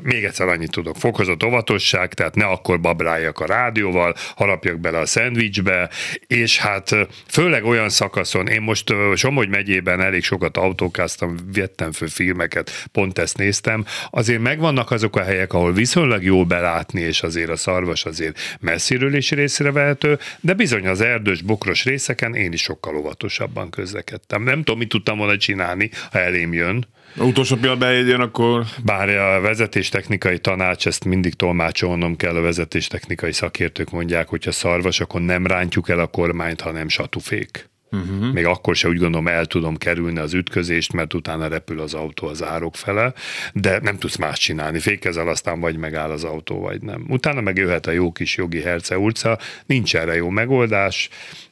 Még egyszer annyit tudok, fokozott óvatosság, tehát ne akkor babráljak a rádióval, harapjak bele a szendvicsbe, és hát főleg olyan szakaszon, én most Somogy megyében elég sokat autókáztam, vettem fő filmeket, pont ezt néztem, azért megvannak azok a helyek, ahol viszonylag jó belátni, és azért a szarvas azért messziről is vehető, de bizony az erdős, bokros részeken én is sokkal óvatosabban közlekedtem. Nem tudom, mit tudtam volna csinálni, ha elém jön. A utolsó pillanatban eljön, akkor... Bár a vezetéstechnikai tanács, ezt mindig tolmácsolnom kell, a vezetéstechnikai szakértők mondják, hogy a szarvas, akkor nem rántjuk el a kormányt, hanem satufék. Uh-huh. Még akkor se úgy gondolom el tudom kerülni az ütközést, mert utána repül az autó az árok fele, de nem tudsz más csinálni. Fékezel, aztán vagy megáll az autó, vagy nem. Utána meg a jó kis jogi herce urca, nincs erre jó megoldás,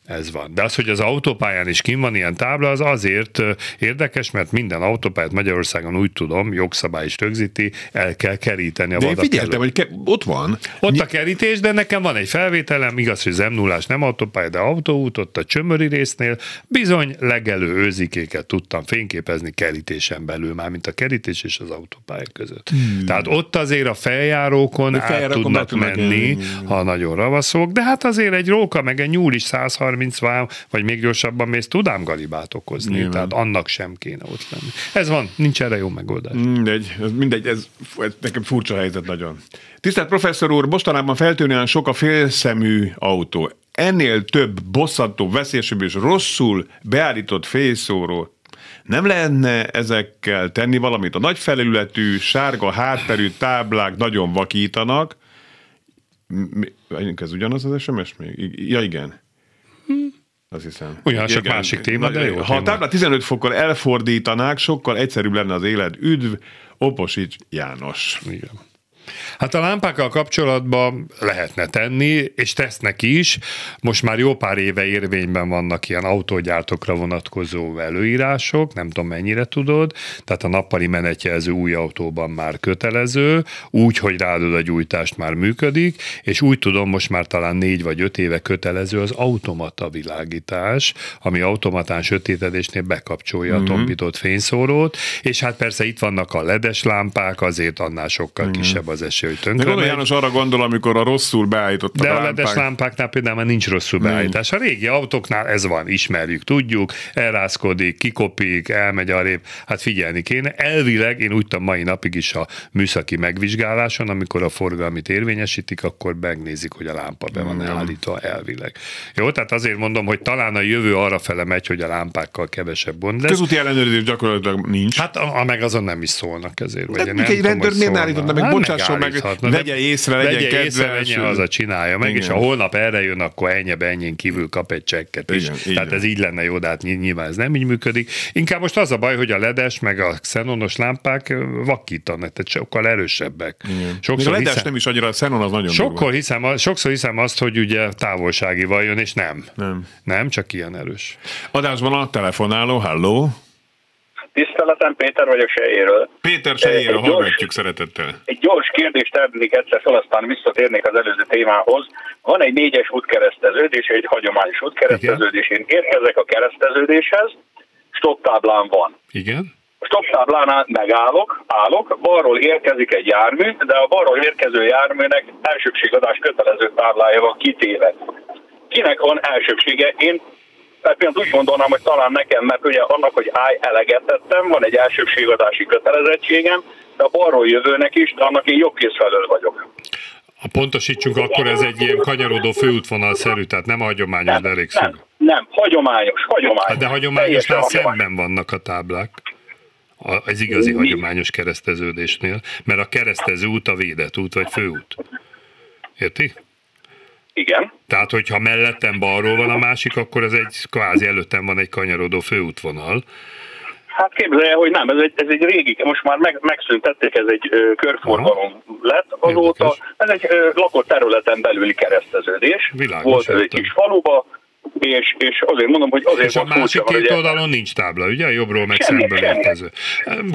ez van. De az, hogy az autópályán is kim van ilyen tábla, az azért érdekes, mert minden autópályát Magyarországon úgy tudom, jogszabály is rögzíti, el kell keríteni a De én figyeltem, hogy ke- ott van. Ott a kerítés, de nekem van egy felvételem, igaz, hogy z 0 nem autópálya, de autóút, ott a Csömöri résznél bizony legelő őzikéket tudtam fényképezni kerítésen belül, már mint a kerítés és az autópálya között. Hmm. Tehát ott azért a feljárókon de át tudnak menni, ha nagyon ravaszok, de hát azért egy róka meg egy nyúl is 130 30 vám, vagy még gyorsabban mész, tudám galibát okozni, Nyilván. tehát annak sem kéne ott lenni. Ez van, nincs erre jó megoldás. Mindegy, mindegy, ez, ez nekem furcsa helyzet nagyon. Tisztelt professzor úr, mostanában feltűnően sok a félszemű autó. Ennél több bosszantó, veszélyesebb és rosszul beállított félszóró nem lehetne ezekkel tenni valamit? A nagy felületű, sárga hátterű táblák nagyon vakítanak. Ez ugyanaz az SMS még? Ja, igen. Azt hiszem. Ugyan csak másik téma, de jó Ha a táblát 15 fokkal elfordítanák, sokkal egyszerűbb lenne az élet. Üdv, Oposics János. Igen. Hát a lámpákkal kapcsolatban lehetne tenni, és tesznek is. Most már jó pár éve érvényben vannak ilyen autógyártókra vonatkozó előírások, nem tudom mennyire tudod, tehát a nappali menetjelző új autóban már kötelező, úgy, hogy ráadod a gyújtást már működik, és úgy tudom, most már talán négy vagy öt éve kötelező az automata világítás, ami automatán sötétedésnél bekapcsolja mm-hmm. a mhm. tompított fényszórót, és hát persze itt vannak a ledes lámpák, azért annál sokkal mm-hmm. kisebb az esély, hogy tönkre. De János arra gondol, amikor a rosszul beállított De a, a ledes lámpáknál például már nincs rosszul beállítás. A régi autóknál ez van, ismerjük, tudjuk, elrázkodik, kikopik, elmegy arrébb. Hát figyelni kéne. Elvileg én úgy tudom mai napig is a műszaki megvizsgáláson, amikor a forgalmit érvényesítik, akkor megnézik, hogy a lámpa be van állítva elvileg. Jó, tehát azért mondom, hogy talán a jövő arra fele megy, hogy a lámpákkal kevesebb gond lesz. Közúti ellenőrzés gyakorlatilag nincs. Hát a, a meg azon nem is szólnak ezért. Vagy De egy rendőr miért állított, meg hát bocsáss állítson meg, vegye észre, legyen vegye kedves. észre, menjen haza, csinálja meg, Igen. és ha holnap erre jön, akkor ennyi ennyien kívül kap egy csekket is. Igen, Tehát van. ez így lenne jó, de hát ny- nyilván ez nem így működik. Inkább most az a baj, hogy a ledes meg a xenonos lámpák vakítanak, tehát sokkal erősebbek. Még Sokszor a ledes hiszem, nem is annyira, a Xenon az nagyon Sokkor hiszem, sokszor hiszem azt, hogy ugye távolságival jön, és nem. Nem. Nem, csak ilyen erős. Adásban a telefonáló, halló. Tiszteletem, Péter vagyok Sejéről. Péter gyors- hallgatjuk szeretettel. Egy gyors kérdést tennék egyszer fel, aztán visszatérnék az előző témához. Van egy négyes útkereszteződés, egy hagyományos útkereszteződés. Én érkezek a kereszteződéshez, stop táblán van. Igen? A stop táblánál megállok, állok, balról érkezik egy jármű, de a balról érkező járműnek elsőbségadás kötelező táblája van kitéve. Kinek van elsőbsége? Én tehát például úgy gondolnám, hogy talán nekem, mert ugye annak, hogy állj, eleget tettem, van egy elsőbségadási kötelezettségem, de a balról jövőnek is, de annak én jobbkész felől vagyok. Ha pontosítsunk, akkor ez egy ilyen kanyarodó főútvonalszerű, tehát nem a hagyományos, de elég nem, nem, hagyományos, hagyományos. Hát de hagyományosnál hagyományos. szemben vannak a táblák. Az igazi Mi? hagyományos kereszteződésnél, mert a keresztező út a védett út, vagy főút. Érti? Igen. Tehát, hogyha mellettem balról van a másik, akkor ez egy kvázi előttem van egy kanyarodó főútvonal. Hát képzelje, hogy nem, ez egy, ez egy régi, most már meg, megszüntették, ez egy ö, körforgalom lett azóta. Érdekes. Ez egy ö, lakott területen belüli kereszteződés. Világos, Volt ez egy értem. kis faluba, és, és azért mondom, hogy azért És a van másik két hogy oldalon nincs tábla, ugye? Jobbról meg szemből érkező.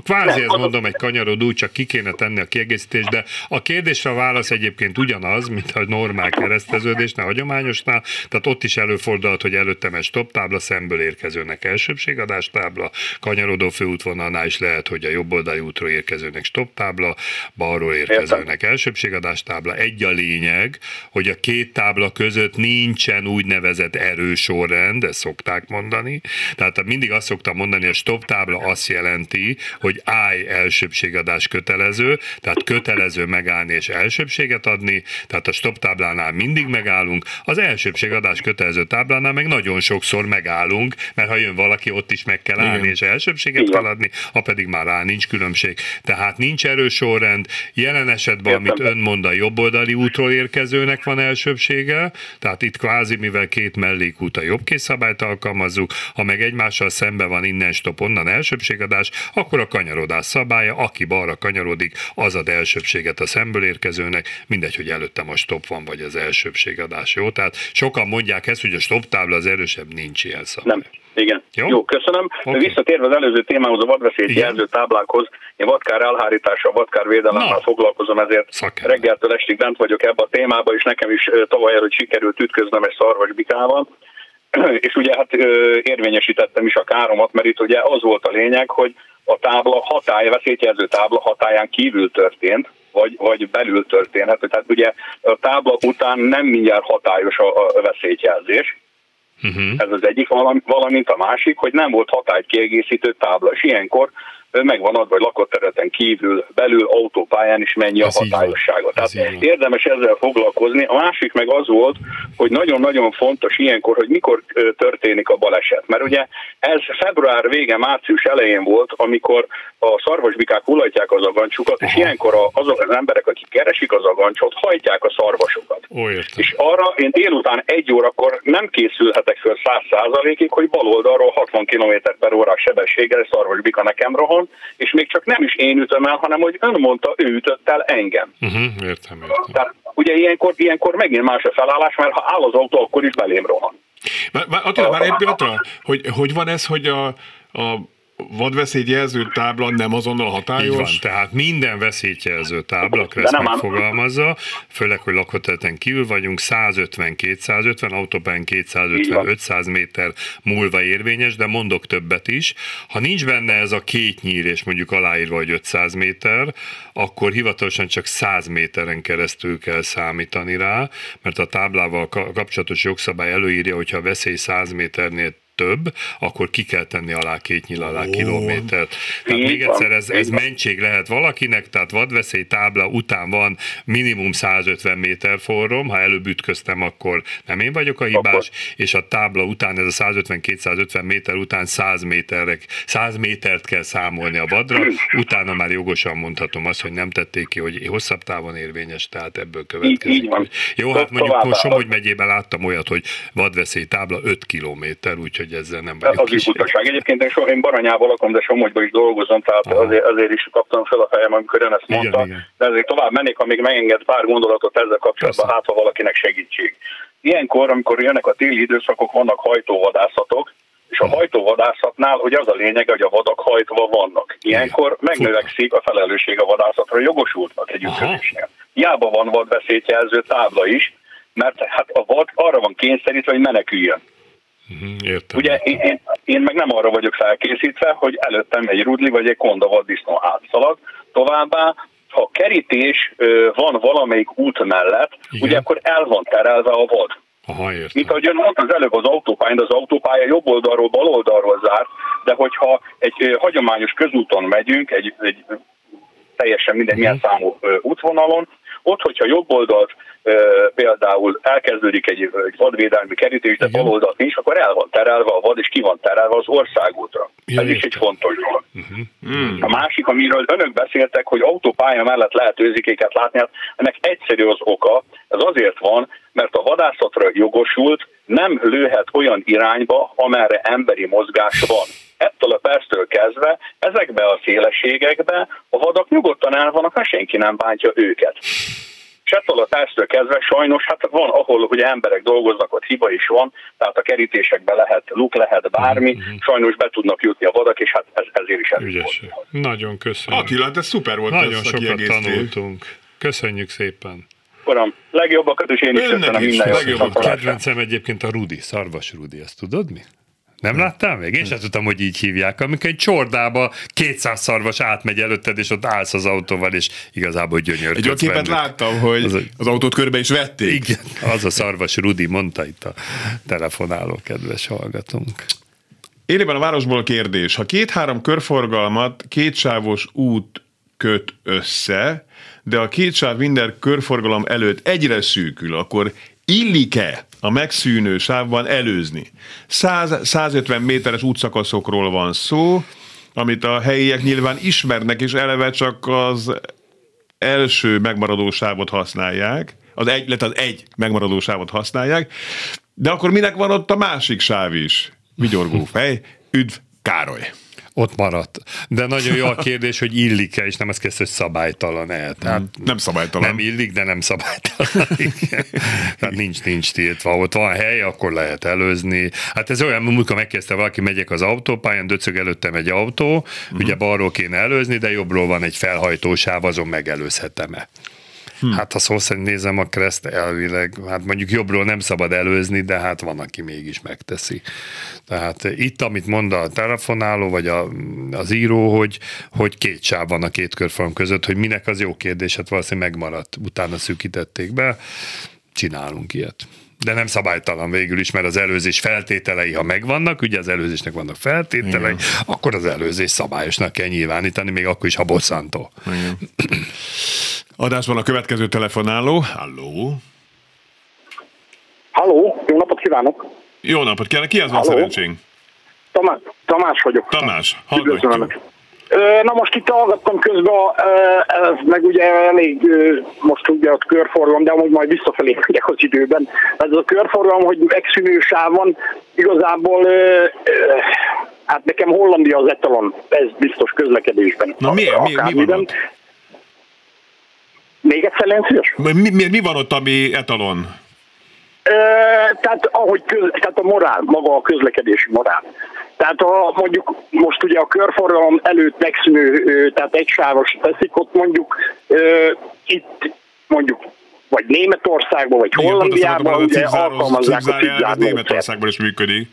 Kvázi Nem, ez az- mondom egy kanyarodó, csak ki kéne tenni a kiegészítést, de a kérdésre a válasz egyébként ugyanaz, mint a normál kereszteződésnél, hagyományosnál, tehát ott is előfordulhat, hogy előttem egy stop tábla, szemből érkezőnek elsőbségadás tábla, kanyarodó főútvonalnál is lehet, hogy a jobboldali útról érkezőnek stop tábla, balról érkezőnek elsőbségadás tábla. Egy a lényeg, hogy a két tábla között nincsen úgynevezett erősorrend, ezt szokták mondani. Tehát mindig azt szoktam mondani, hogy a stop tábla azt jelenti, hogy állj elsőbségadás kötelező, tehát kötelező megállni és elsőbséget adni, tehát a stop táblánál mindig megállunk, az elsőbségadás kötelező táblánál meg nagyon sokszor megállunk, mert ha jön valaki, ott is meg kell állni Igen. és elsőbséget Igen. kell adni, ha pedig már rá nincs különbség. Tehát nincs erősorrend, jelen esetben, Értem. amit ön mond, a jobboldali útról érkezőnek van elsőbsége, tehát itt kvázi, mivel két mellékút a jobbkészszabályt alkalmazzuk, ha meg egymással szembe van innen stop, onnan elsőbségadás, akkor a kanyarodás szabálya, aki balra kanyarodik, az ad elsőbséget a szemből érkezőnek, mindegy, hogy előttem a stop van, vagy az elsőbségadás, jó? Tehát sokan mondják ezt, hogy a stop tábla az erősebb, nincs ilyen szabály. Nem. Igen. Jó? Jó, köszönöm. Okay. Visszatérve az előző témához, a vadveszélyt jelző táblákhoz, én vadkár elhárítással, vadkár védelemmel Na. foglalkozom, ezért Szakember. reggeltől estig bent vagyok ebbe a témába, és nekem is tavaly előtt sikerült ütköznem egy szarvasbikával, és ugye hát érvényesítettem is a káromat, mert itt ugye az volt a lényeg, hogy a tábla hatály, veszélyjelző tábla hatáján kívül történt, vagy, vagy belül történhet. Tehát ugye a tábla után nem mindjárt hatályos a, a veszélyjelzés, Uh-huh. ez az egyik, valam- valamint a másik, hogy nem volt hatályt kiegészítő tábla, és ilyenkor ö, megvan adva, hogy lakott területen kívül, belül, autópályán is mennyi Ez a van. hatályossága. Tehát van. érdemes ezzel foglalkozni. A másik meg az volt, hogy nagyon-nagyon fontos ilyenkor, hogy mikor történik a baleset. Mert ugye ez február vége, március elején volt, amikor a szarvasbikák hullajtják az agancsukat, és ilyenkor azok az emberek, akik keresik az agancsot, hajtják a szarvasokat. Ó. És arra én délután egy órakor nem készülhetek föl 100 százalékig, hogy bal oldalról 60 km per órás sebességgel szarvasbika nekem rohan, és még csak nem is én ütöm el, hanem hogy ön mondta, ő ütött el engem. Uh-huh. Értem, értem. Tehát ugye ilyenkor, ilyenkor megint más a felállás, mert ha áll az autó, akkor is belém rohan. Attila, már egy pillanatra, hogy, hogy van ez, hogy a, a vadveszélyjelző tábla nem azonnal hatályos? Így van, tehát minden veszélyjelző tábla, ám- megfogalmazza, főleg, hogy lakóterületen kívül vagyunk, 150-250, autópályán Így van. 250-500 méter múlva érvényes, de mondok többet is. Ha nincs benne ez a két nyír, és mondjuk aláírva, hogy 500 méter, akkor hivatalosan csak 100 méteren keresztül kell számítani rá, mert a táblával ka- kapcsolatos jogszabály előírja, hogyha a veszély 100 méternél több, akkor ki kell tenni alá két nyil alá kilométert. Tehát Így még egyszer, ez, ez így mentség lehet valakinek, tehát vadveszély tábla után van minimum 150 méter forrom, ha előbb ütköztem, akkor nem én vagyok a hibás, Akkor. és a tábla után, ez a 150-250 méter után 100 méterek, 100 métert kell számolni a vadra, utána már jogosan mondhatom azt, hogy nem tették ki, hogy hosszabb távon érvényes, tehát ebből következik. így van. Jó, hát mondjuk továbbá- Somogy megyében láttam olyat, hogy vadveszély tábla 5 kilométer, úgyhogy ezzel nem vagyok az is butaság. Egyébként én, so, én Baranyában lakom, de Somogyban is dolgozom, tehát Aha. azért, azért is kaptam fel a fejem, amikor ön ezt Igen, mondta. igen. De azért tovább mennék, amíg megenged pár gondolatot ezzel kapcsolatban, Persze. hát ha valakinek segítség. Ilyenkor, amikor jönnek a téli időszakok, vannak hajtóvadászatok, és a hajtóvadászatnál, hogy az a lényeg, hogy a vadak hajtva vannak. Ilyenkor megnövekszik a felelősség a vadászatra jogosultnak egy ütközésnél. Hiába van vadveszélyjelző tábla is, mert hát a vad arra van kényszerítve, hogy meneküljön. Mhm, Értem. Ugye én, én, én meg nem arra vagyok felkészítve, hogy előttem egy rudli vagy egy konda vaddisznó átszalad. Továbbá, ha kerítés van valamelyik út mellett, Igen. ugye akkor el van terelve a vad. Aha, értem. Mint ahogy ön mondta az előbb az autópályán, de az autópálya jobb oldalról, bal oldalról zárt, de hogyha egy hagyományos közúton megyünk, egy, egy teljesen minden milyen számú ö, útvonalon, ott, hogyha jobb oldalt ö, például elkezdődik egy, egy vadvédelmi kerítés, de bal oldalt nincs, akkor el van terelve a vad, és ki van terelve az országútra. Ez is egy fontos dolog. Hmm. A másik, amiről önök beszéltek, hogy autópálya mellett lehet őzikéket látni, hát ennek egyszerű az oka, ez azért van, mert a vadászatra jogosult nem lőhet olyan irányba, amerre emberi mozgás van. Ettől a perctől kezdve ezekbe a szélességekbe a vadak nyugodtan el vannak, ha senki nem bántja őket. És ettől a perctől kezdve sajnos, hát van, ahol ugye emberek dolgoznak, ott hiba is van, tehát a kerítésekbe lehet, luk lehet bármi, sajnos be tudnak jutni a vadak, és hát ez, ezért is Ügyes. volt. Nagyon köszönöm. Attila, ez szuper volt Nagyon ez sokat tanultunk. Köszönjük szépen. Uram, legjobbakat, és én is köszönöm minden jót. legjobbakat. Kedvencem egyébként a Rudi, Szarvas Rudi, ezt tudod mi? Nem láttál még? Én sem tudtam, hogy így hívják. Amikor egy csordába 200 szarvas átmegy előtted, és ott állsz az autóval, és igazából gyönyörködsz Egy olyan képet láttam, hogy Az a- az autót körbe is vették. Igen, az a szarvas Rudi mondta itt a telefonáló kedves hallgatónk. Élében a városból kérdés. Ha két-három körforgalmat kétsávos út köt össze, de a két sáv minden körforgalom előtt egyre szűkül, akkor illik-e a megszűnő sávban előzni? 100-150 méteres útszakaszokról van szó, amit a helyiek nyilván ismernek, és eleve csak az első megmaradó sávot használják, az egy, illetve az egy megmaradó sávot használják, de akkor minek van ott a másik sáv is? Vigyorgó fej, üdv Károly. Ott maradt. De nagyon jó a kérdés, hogy illik-e, és nem azt kezd, hogy szabálytalan-e. Tehát Nem szabálytalan. nem illik, de nem szabálytalan. Igen. Tehát nincs, nincs tiltva. Ott van hely, akkor lehet előzni. Hát ez olyan, amikor megkezdte valaki, megyek az autópályán, döcög előttem egy autó, uh-huh. ugye balról kéne előzni, de jobbról van egy felhajtósáv, azon megelőzhetem-e. Hmm. Hát ha szó szerint nézem a kereszt elvileg, hát mondjuk jobbról nem szabad előzni, de hát van, aki mégis megteszi. Tehát itt, amit mond a telefonáló, vagy a, az író, hogy, hogy két sáv van a két körform között, hogy minek az jó kérdés, hát valószínűleg megmaradt, utána szűkítették be, csinálunk ilyet. De nem szabálytalan végül is, mert az előzés feltételei, ha megvannak, ugye az előzésnek vannak feltételei, Igen. akkor az előzés szabályosnak kell nyilvánítani, még akkor is, ha bosszantó. Adásban a következő telefonáló. Halló. Halló, jó napot kívánok! Jó napot kívánok, ki az van szerencsénk? Tamás, Tamás vagyok. Tamás, hallgatjuk. Na most itt hallgattam közben, ez meg ugye elég, most ugye a körforgalom, de amúgy majd visszafelé megyek az időben. Ez a körforgalom, hogy megszűnő sáv van, igazából hát nekem Hollandia az etalon, ez biztos közlekedésben. Na miért? Mi- mi van ott? Még egyszer legyen szíves? Mi, mi, mi van ott, ami etalon? Ö, tehát ahogy köz, tehát a morál, maga a közlekedési morál. Tehát ha mondjuk most ugye a körforgalom előtt megszűnő, tehát egysávos teszik, ott mondjuk itt mondjuk vagy Németországban, vagy Igen, Hollandiában ugye alkalmazzák a cipzár jelleg, az cipzár módszert. Németországban is működik.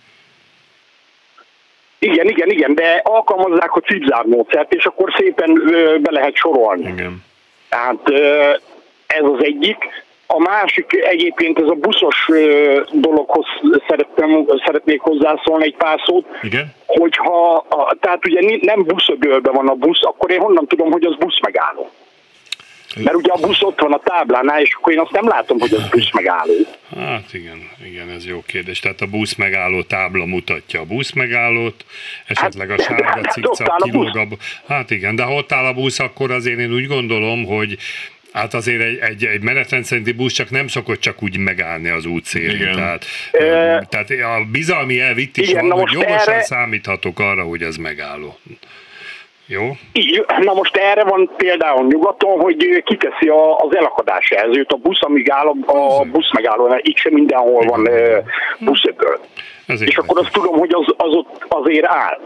Igen, igen, igen, de alkalmazzák a cipzár módszert, és akkor szépen ö, be lehet sorolni. Igen. Tehát ö, ez az egyik. A másik egyébként ez a buszos dologhoz szerettem, szeretnék hozzászólni egy pár szót. Igen. Hogyha, tehát ugye nem buszögölbe van a busz, akkor én honnan tudom, hogy az busz megálló? Mert ugye a busz ott van a táblánál, és akkor én azt nem látom, hogy az busz megálló. Hát igen, igen, ez jó kérdés. Tehát a busz megálló tábla mutatja a busz megállót, esetleg a hát, sárga hát, cikcak kilóg a... Hát igen, de ha ott áll a busz, akkor azért én úgy gondolom, hogy Hát azért egy, egy, egy menetrend szerinti busz csak nem szokott csak úgy megállni az útszélén. Tehát, e, tehát a bizalmi elv itt is igen, van, hogy jogosan erre... számíthatok arra, hogy ez megálló. Jó. Így, na most erre van például nyugaton, hogy kiteszi az elakadás jelzőt, a busz, amíg áll a busz megálló, mert itt sem mindenhol van buszöböl. És akkor azt tudom, hogy az, az ott azért áll.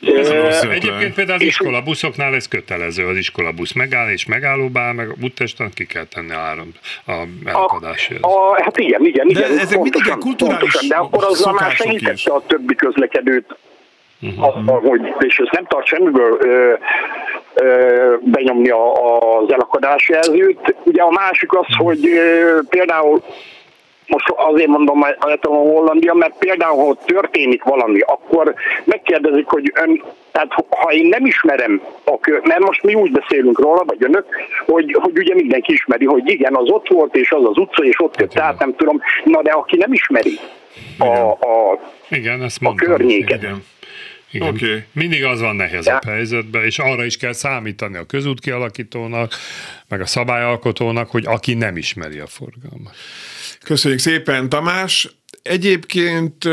Ez Egyébként például az iskola buszoknál ez kötelező, az iskola busz megáll és megállóba áll, meg a úttesten ki kell tenni a áram, a elakadási. A, a, hát igen, igen, igen. De ezek mindig a kulturális pontosan, De akkor azzal már segítette a többi közlekedőt uh-huh. hogy, és ezt nem tart semmiből ö, ö, benyomni a, az elakadási jelzőt. Ugye a másik az, hogy ö, például most azért mondom a Hollandia, mert például, ha történik valami, akkor megkérdezik, hogy ön, tehát ha én nem ismerem a kör, mert most mi úgy beszélünk róla, vagy önök, hogy, hogy ugye mindenki ismeri, hogy igen, az ott volt, és az az utca, és ott jött, tehát nem tudom, na de aki nem ismeri a, a, igen, ezt a környéket, igen. Igen. Okay. Mindig az van nehezebb ja. helyzetben, és arra is kell számítani a közút kialakítónak, meg a szabályalkotónak, hogy aki nem ismeri a forgalmat. Köszönjük szépen, Tamás. Egyébként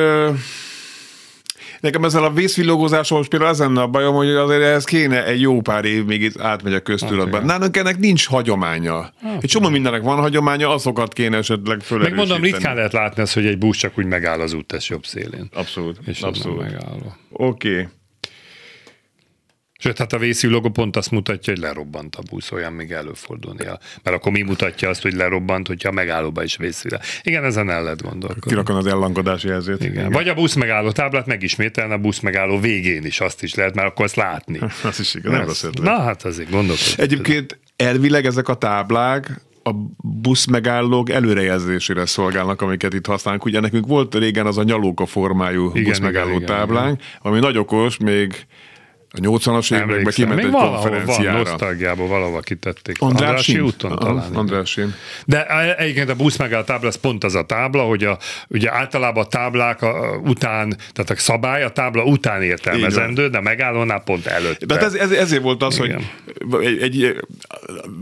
Nekem ezzel a vészvillogózással most például az lenne a bajom, hogy azért ez kéne egy jó pár év, még itt átmegy a köztudatban. Hát, Nálunk ennek nincs hagyománya. Hát, egy csomó mindennek van hagyománya, azokat kéne esetleg fölerősíteni. Megmondom, ritkán lehet látni azt, hogy egy busz csak úgy megáll az úttesz jobb szélén. Abszolút. És abszolút. megálló. Oké. Okay. Sőt, hát a vészülogó pont azt mutatja, hogy lerobbant a busz, olyan még előfordulnia. Mert akkor mi mutatja azt, hogy lerobbant, hogyha a megállóba is vészül. Igen, ezen el lehet gondolkodni. Kirakon az ellankodási jelzőt. Igen. Igen. Vagy a busz megálló táblát megismételni a busz megálló végén is, azt is lehet, mert akkor azt látni. az is igaz, nem rossz Na hát azért gondolkodni. Egyébként elvileg ezek a táblák a busz megállók előrejelzésére szolgálnak, amiket itt használunk. Ugye nekünk volt régen az a nyalóka formájú igen, busz megálló igen, táblánk, igen. ami nagy okos, még a 80-as években kiment egy konferenciára. Van, nosztalgiából valahova kitették. Andrássy, Andrássy úton talán. Andrássy. De egyébként a busz megáll tábla, ez pont az a tábla, hogy a, ugye általában a táblák a, után, tehát a szabály a tábla után értelmezendő, de megállónál pont előtt. De ez, ez, ezért volt az, Igen. hogy egy, egy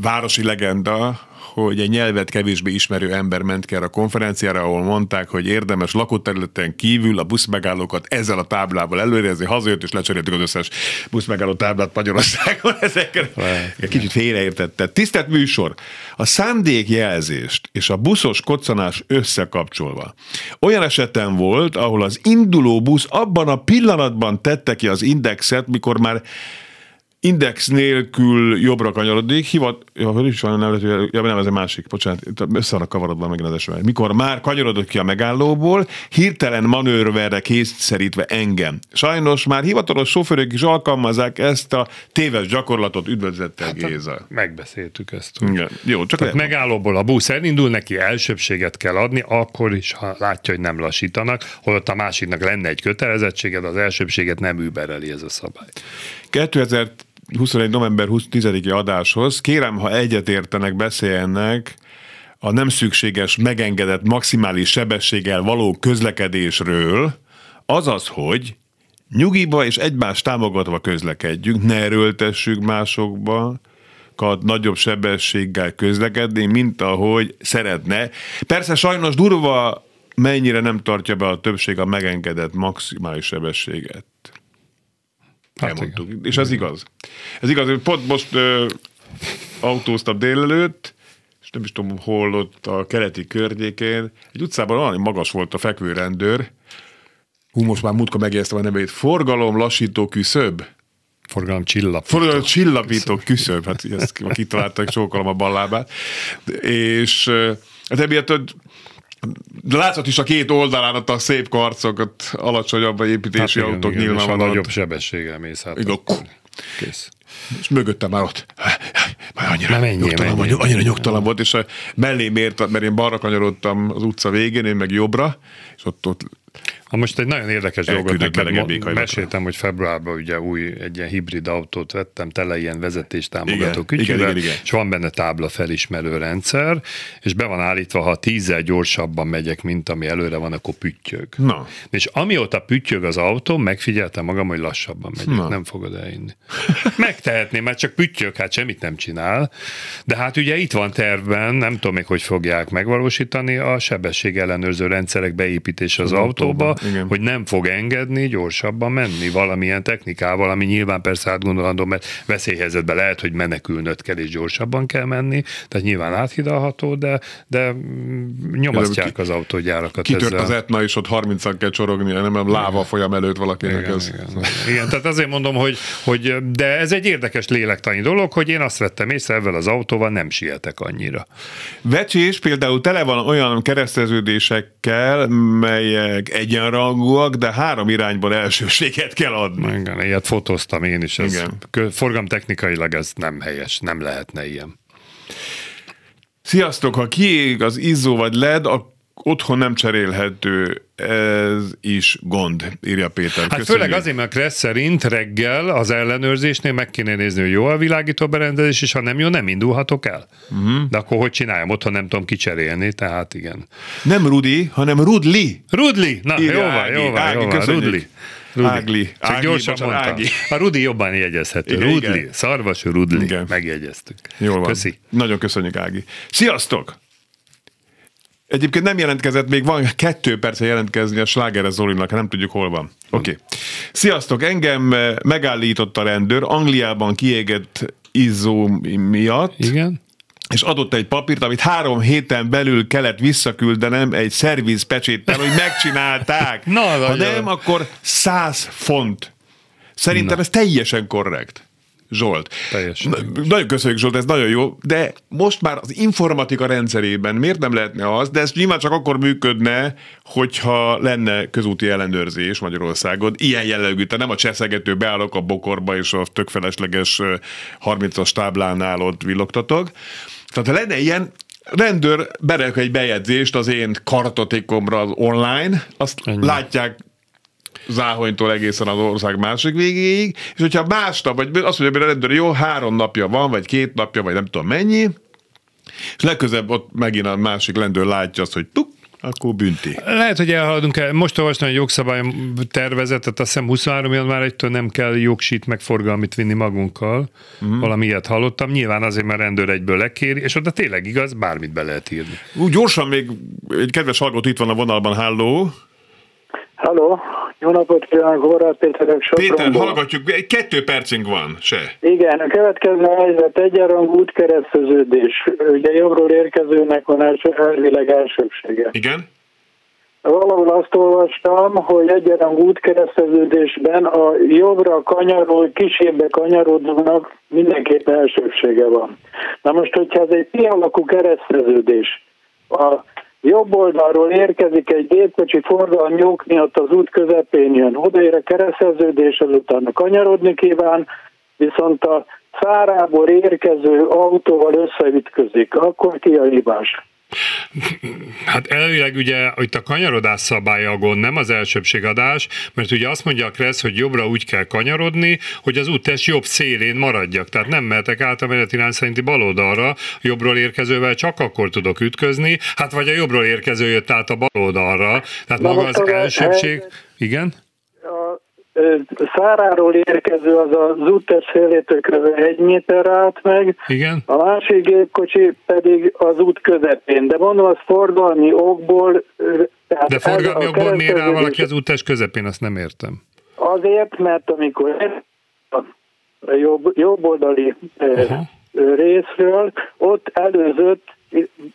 városi legenda, hogy egy nyelvet kevésbé ismerő ember ment ki a konferenciára, ahol mondták, hogy érdemes lakóterületen kívül a buszmegállókat ezzel a táblával előrezni, hazajött és lecseréltük az összes buszmegálló táblát Magyarországon ezekkel. Kicsit félreértette. Tisztelt műsor! A szándékjelzést és a buszos koccanás összekapcsolva. Olyan esetem volt, ahol az induló busz abban a pillanatban tette ki az indexet, mikor már index nélkül jobbra kanyarodik, hivat, ja, hogy is van, nem, ja, nem, ez egy másik, bocsánat, össze van kavarodva megint az esemény. Mikor már kanyarodott ki a megállóból, hirtelen manőrverre készszerítve engem. Sajnos már hivatalos sofőrök is alkalmazzák ezt a téves gyakorlatot, üdvözlettel hát, Géza. Megbeszéltük ezt. Igen. Jó, csak Tehát megállóból a busz elindul, neki elsőbséget kell adni, akkor is, ha látja, hogy nem lassítanak, holott a másiknak lenne egy kötelezettsége, de az elsőbséget nem übereli ez a szabály. 2000 21. november 10-i adáshoz. Kérem, ha egyetértenek, beszéljenek a nem szükséges, megengedett maximális sebességgel való közlekedésről, azaz, hogy nyugiba és egymást támogatva közlekedjünk, ne erőltessük másokba, nagyobb sebességgel közlekedni, mint ahogy szeretne. Persze sajnos durva, mennyire nem tartja be a többség a megengedett maximális sebességet. Hát elmondtuk. Igen. És ez igaz. Ez igaz, hogy pont most ö, autóztam délelőtt, és nem is tudom, hol ott a keleti környékén, egy utcában olyan magas volt a fekvőrendőr, hú, most már múltkor megjegyeztem a nevét, forgalom lassító küszöb. Forgalom csillapító. Forgalom csillapító küszöb, hát ezt kitaláltak, csókolom a ballábát. És hát emiatt de látszott is a két oldalán ott a szép karcokat, alacsonyabb építési hát autók nyilvánvalóan. nagyobb sebességgel mész át. Igen, Kész. És mögöttem már ott Már annyira, menjél, nyugtalan, menjél, vagy, annyira nyugtalan volt, és a mellé mért, mert én balra kanyarodtam az utca végén, én meg jobbra, és ott, ott Ha most egy nagyon érdekes dolgot neked meséltem, hogy februárban ugye új egy ilyen hibrid autót vettem, tele ilyen vezetéstámogató igen. és van benne tábla felismerő rendszer, és be van állítva, ha tízzel gyorsabban megyek, mint ami előre van, akkor püttyög. Na. És amióta püttyög az autó, megfigyeltem magam, hogy lassabban megyek, Na. nem fogod elinni. Megtehetném, mert csak püttyög, hát semmit nem csinál. De hát ugye itt van tervben, nem tudom még, hogy fogják megvalósítani, a sebesség ellenőrző rendszerek beépítése az, autóba, igen. hogy nem fog engedni gyorsabban menni valamilyen technikával, ami nyilván persze átgondolandó, mert veszélyhelyzetben lehet, hogy menekülnöd kell és gyorsabban kell menni, tehát nyilván áthidalható, de, de nyomasztják az autógyárakat kitört ezzel. az etna, és ott 30 kell csorogni, nem a láva folyam előtt valakinek. Igen, ez, igen. igen, tehát azért mondom, hogy, hogy de ez egy érdekes lélektani dolog, hogy én azt vettem észre, ezzel az autóval nem sietek annyira. Vecsés például tele van olyan kereszteződésekkel, melyek egyenrangúak, de három irányból elsőséget kell adni. Igen, ilyet fotóztam én is. Ez Igen. kö- Forgamtechnikailag ez nem helyes, nem lehetne ilyen. Sziasztok, ha kiég az izzó vagy led, a otthon nem cserélhető, ez is gond, írja Péter. Hát főleg azért, mert Kressz szerint reggel az ellenőrzésnél meg kéne nézni, hogy jó a világító berendezés, és ha nem jó, nem indulhatok el. Uh-huh. De akkor hogy csináljam? Otthon nem tudom kicserélni, tehát igen. Nem Rudi, hanem Rudli. Rudli! Na, Írja jó van, Ági. jó van, jó van. köszönjük. Rudli. Ágli. Csak Ági, gyorsan bocsánat, mondta. Ági. A Rudi jobban jegyezhető. Igen, Rudli, igen. szarvas Rudli. Igen. Megjegyeztük. Jól van. Köszi. Nagyon köszönjük, Ági. Sziasztok! Egyébként nem jelentkezett, még van kettő perce jelentkezni a Slágeres Zolinak, nem tudjuk hol van. Oké. Okay. Sziasztok, engem eh, megállított a rendőr, Angliában kiégett izzó miatt, Igen? és adott egy papírt, amit három héten belül kellett visszaküldenem egy szervizpecséttel, hogy megcsinálták. Na, ha nem, akkor 100 font. Szerintem Na. ez teljesen korrekt. Zsolt. Teljesen. Na, nagyon köszönjük, Zsolt, ez nagyon jó, de most már az informatika rendszerében miért nem lehetne az, de ez nyilván csak akkor működne, hogyha lenne közúti ellenőrzés Magyarországon, ilyen jellegű, tehát nem a cseszegető, beállok a bokorba, és a tök felesleges ö, 30-as táblánál ott villogtatok. Tehát ha lenne ilyen, rendőr berak egy bejegyzést az én kartotékomra az online, azt Ennyi. látják Záhonytól egészen az ország másik végéig, és hogyha másnap, vagy azt mondja, hogy a rendőr, jó, három napja van, vagy két napja, vagy nem tudom mennyi, és legközebb ott megint a másik rendőr látja azt, hogy tuk, akkor bünti. Lehet, hogy elhaladunk el. Most olvastam egy jogszabály tervezetet, azt hiszem 23 január 1 nem kell jogsít meg forgalmit vinni magunkkal. Uh-huh. Valami ilyet hallottam. Nyilván azért, mert rendőr egyből lekéri, és oda tényleg igaz, bármit be lehet írni. Úgy gyorsan még egy kedves hallgató itt van a vonalban, halló. Halló, jó napot kívánok, Horváth Péterek Péter, Sopronból. hallgatjuk, egy kettő percünk van, se. Igen, a következő helyzet egyenrangú útkereszteződés. Ugye jobbról érkezőnek van első, elvileg elsőbsége. Igen? Valahol azt olvastam, hogy egyenrangú útkereszteződésben a jobbra kanyarul, kisébe kanyarodónak mindenképpen elsőbsége van. Na most, hogyha ez egy P-alakú kereszteződés, a jobb oldalról érkezik egy gépkocsi forgalmi ok miatt az út közepén jön, odaér a kereszteződés, azután kanyarodni kíván, viszont a szárából érkező autóval összeütközik, akkor ki a hibás? Hát elvileg ugye itt a kanyarodás szabálya a gond, nem az elsőbségadás, mert ugye azt mondja a Kressz, hogy jobbra úgy kell kanyarodni, hogy az úttest jobb szélén maradjak. Tehát nem mehetek át a menetirány szerinti baloldalra, jobbról érkezővel csak akkor tudok ütközni, hát vagy a jobbról érkező jött át a baloldalra. Tehát Na maga az elsőbség... Igen? Száráról érkező az az úttest szélétől kb. egy méter át meg, Igen? a másik gépkocsi pedig az út közepén. De mondom, az forgalmi okból... De forgalmi a jogból miért áll valaki az úttest közepén, azt nem értem. Azért, mert amikor a jobb, jobb oldali ö, részről, ott előzött,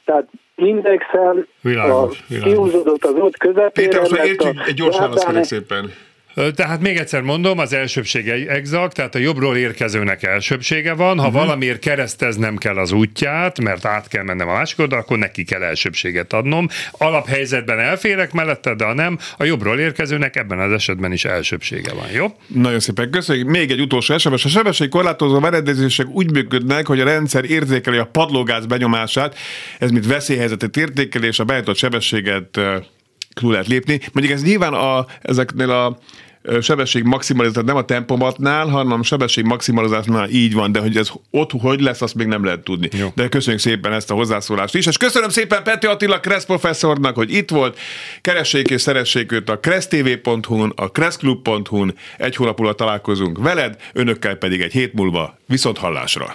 tehát indexel Világos, a, világos. kihúzódott az út közepére. Péter, azt értjük, a egy gyors választ lábán- kérek szépen. Tehát még egyszer mondom, az elsőbség exakt, tehát a jobbról érkezőnek elsőbsége van, ha uh-huh. valamiért kereszteznem kell az útját, mert át kell mennem a másik oldal, akkor neki kell elsőbséget adnom. Alaphelyzetben elférek mellette, de ha nem, a jobbról érkezőnek ebben az esetben is elsőbsége van, jó? Nagyon szépen köszönjük. Még egy utolsó SMS. A sebességkorlátozó berendezések úgy működnek, hogy a rendszer érzékeli a padlógáz benyomását, ez mint veszélyhelyzetet értékelés, a bejutott sebességet túl lehet lépni. Mondjuk ez nyilván a, ezeknél a sebesség maximalizálás, nem a tempomatnál, hanem a sebesség maximalizálásnál így van, de hogy ez ott hogy lesz, azt még nem lehet tudni. Jó. De köszönjük szépen ezt a hozzászólást is, és köszönöm szépen Peti Attila Kressz professzornak, hogy itt volt. Keressék és szeressék őt a kressztv.hu-n, a kresszklub.hu-n. Egy hónap múlva találkozunk veled, önökkel pedig egy hét múlva viszont hallásra.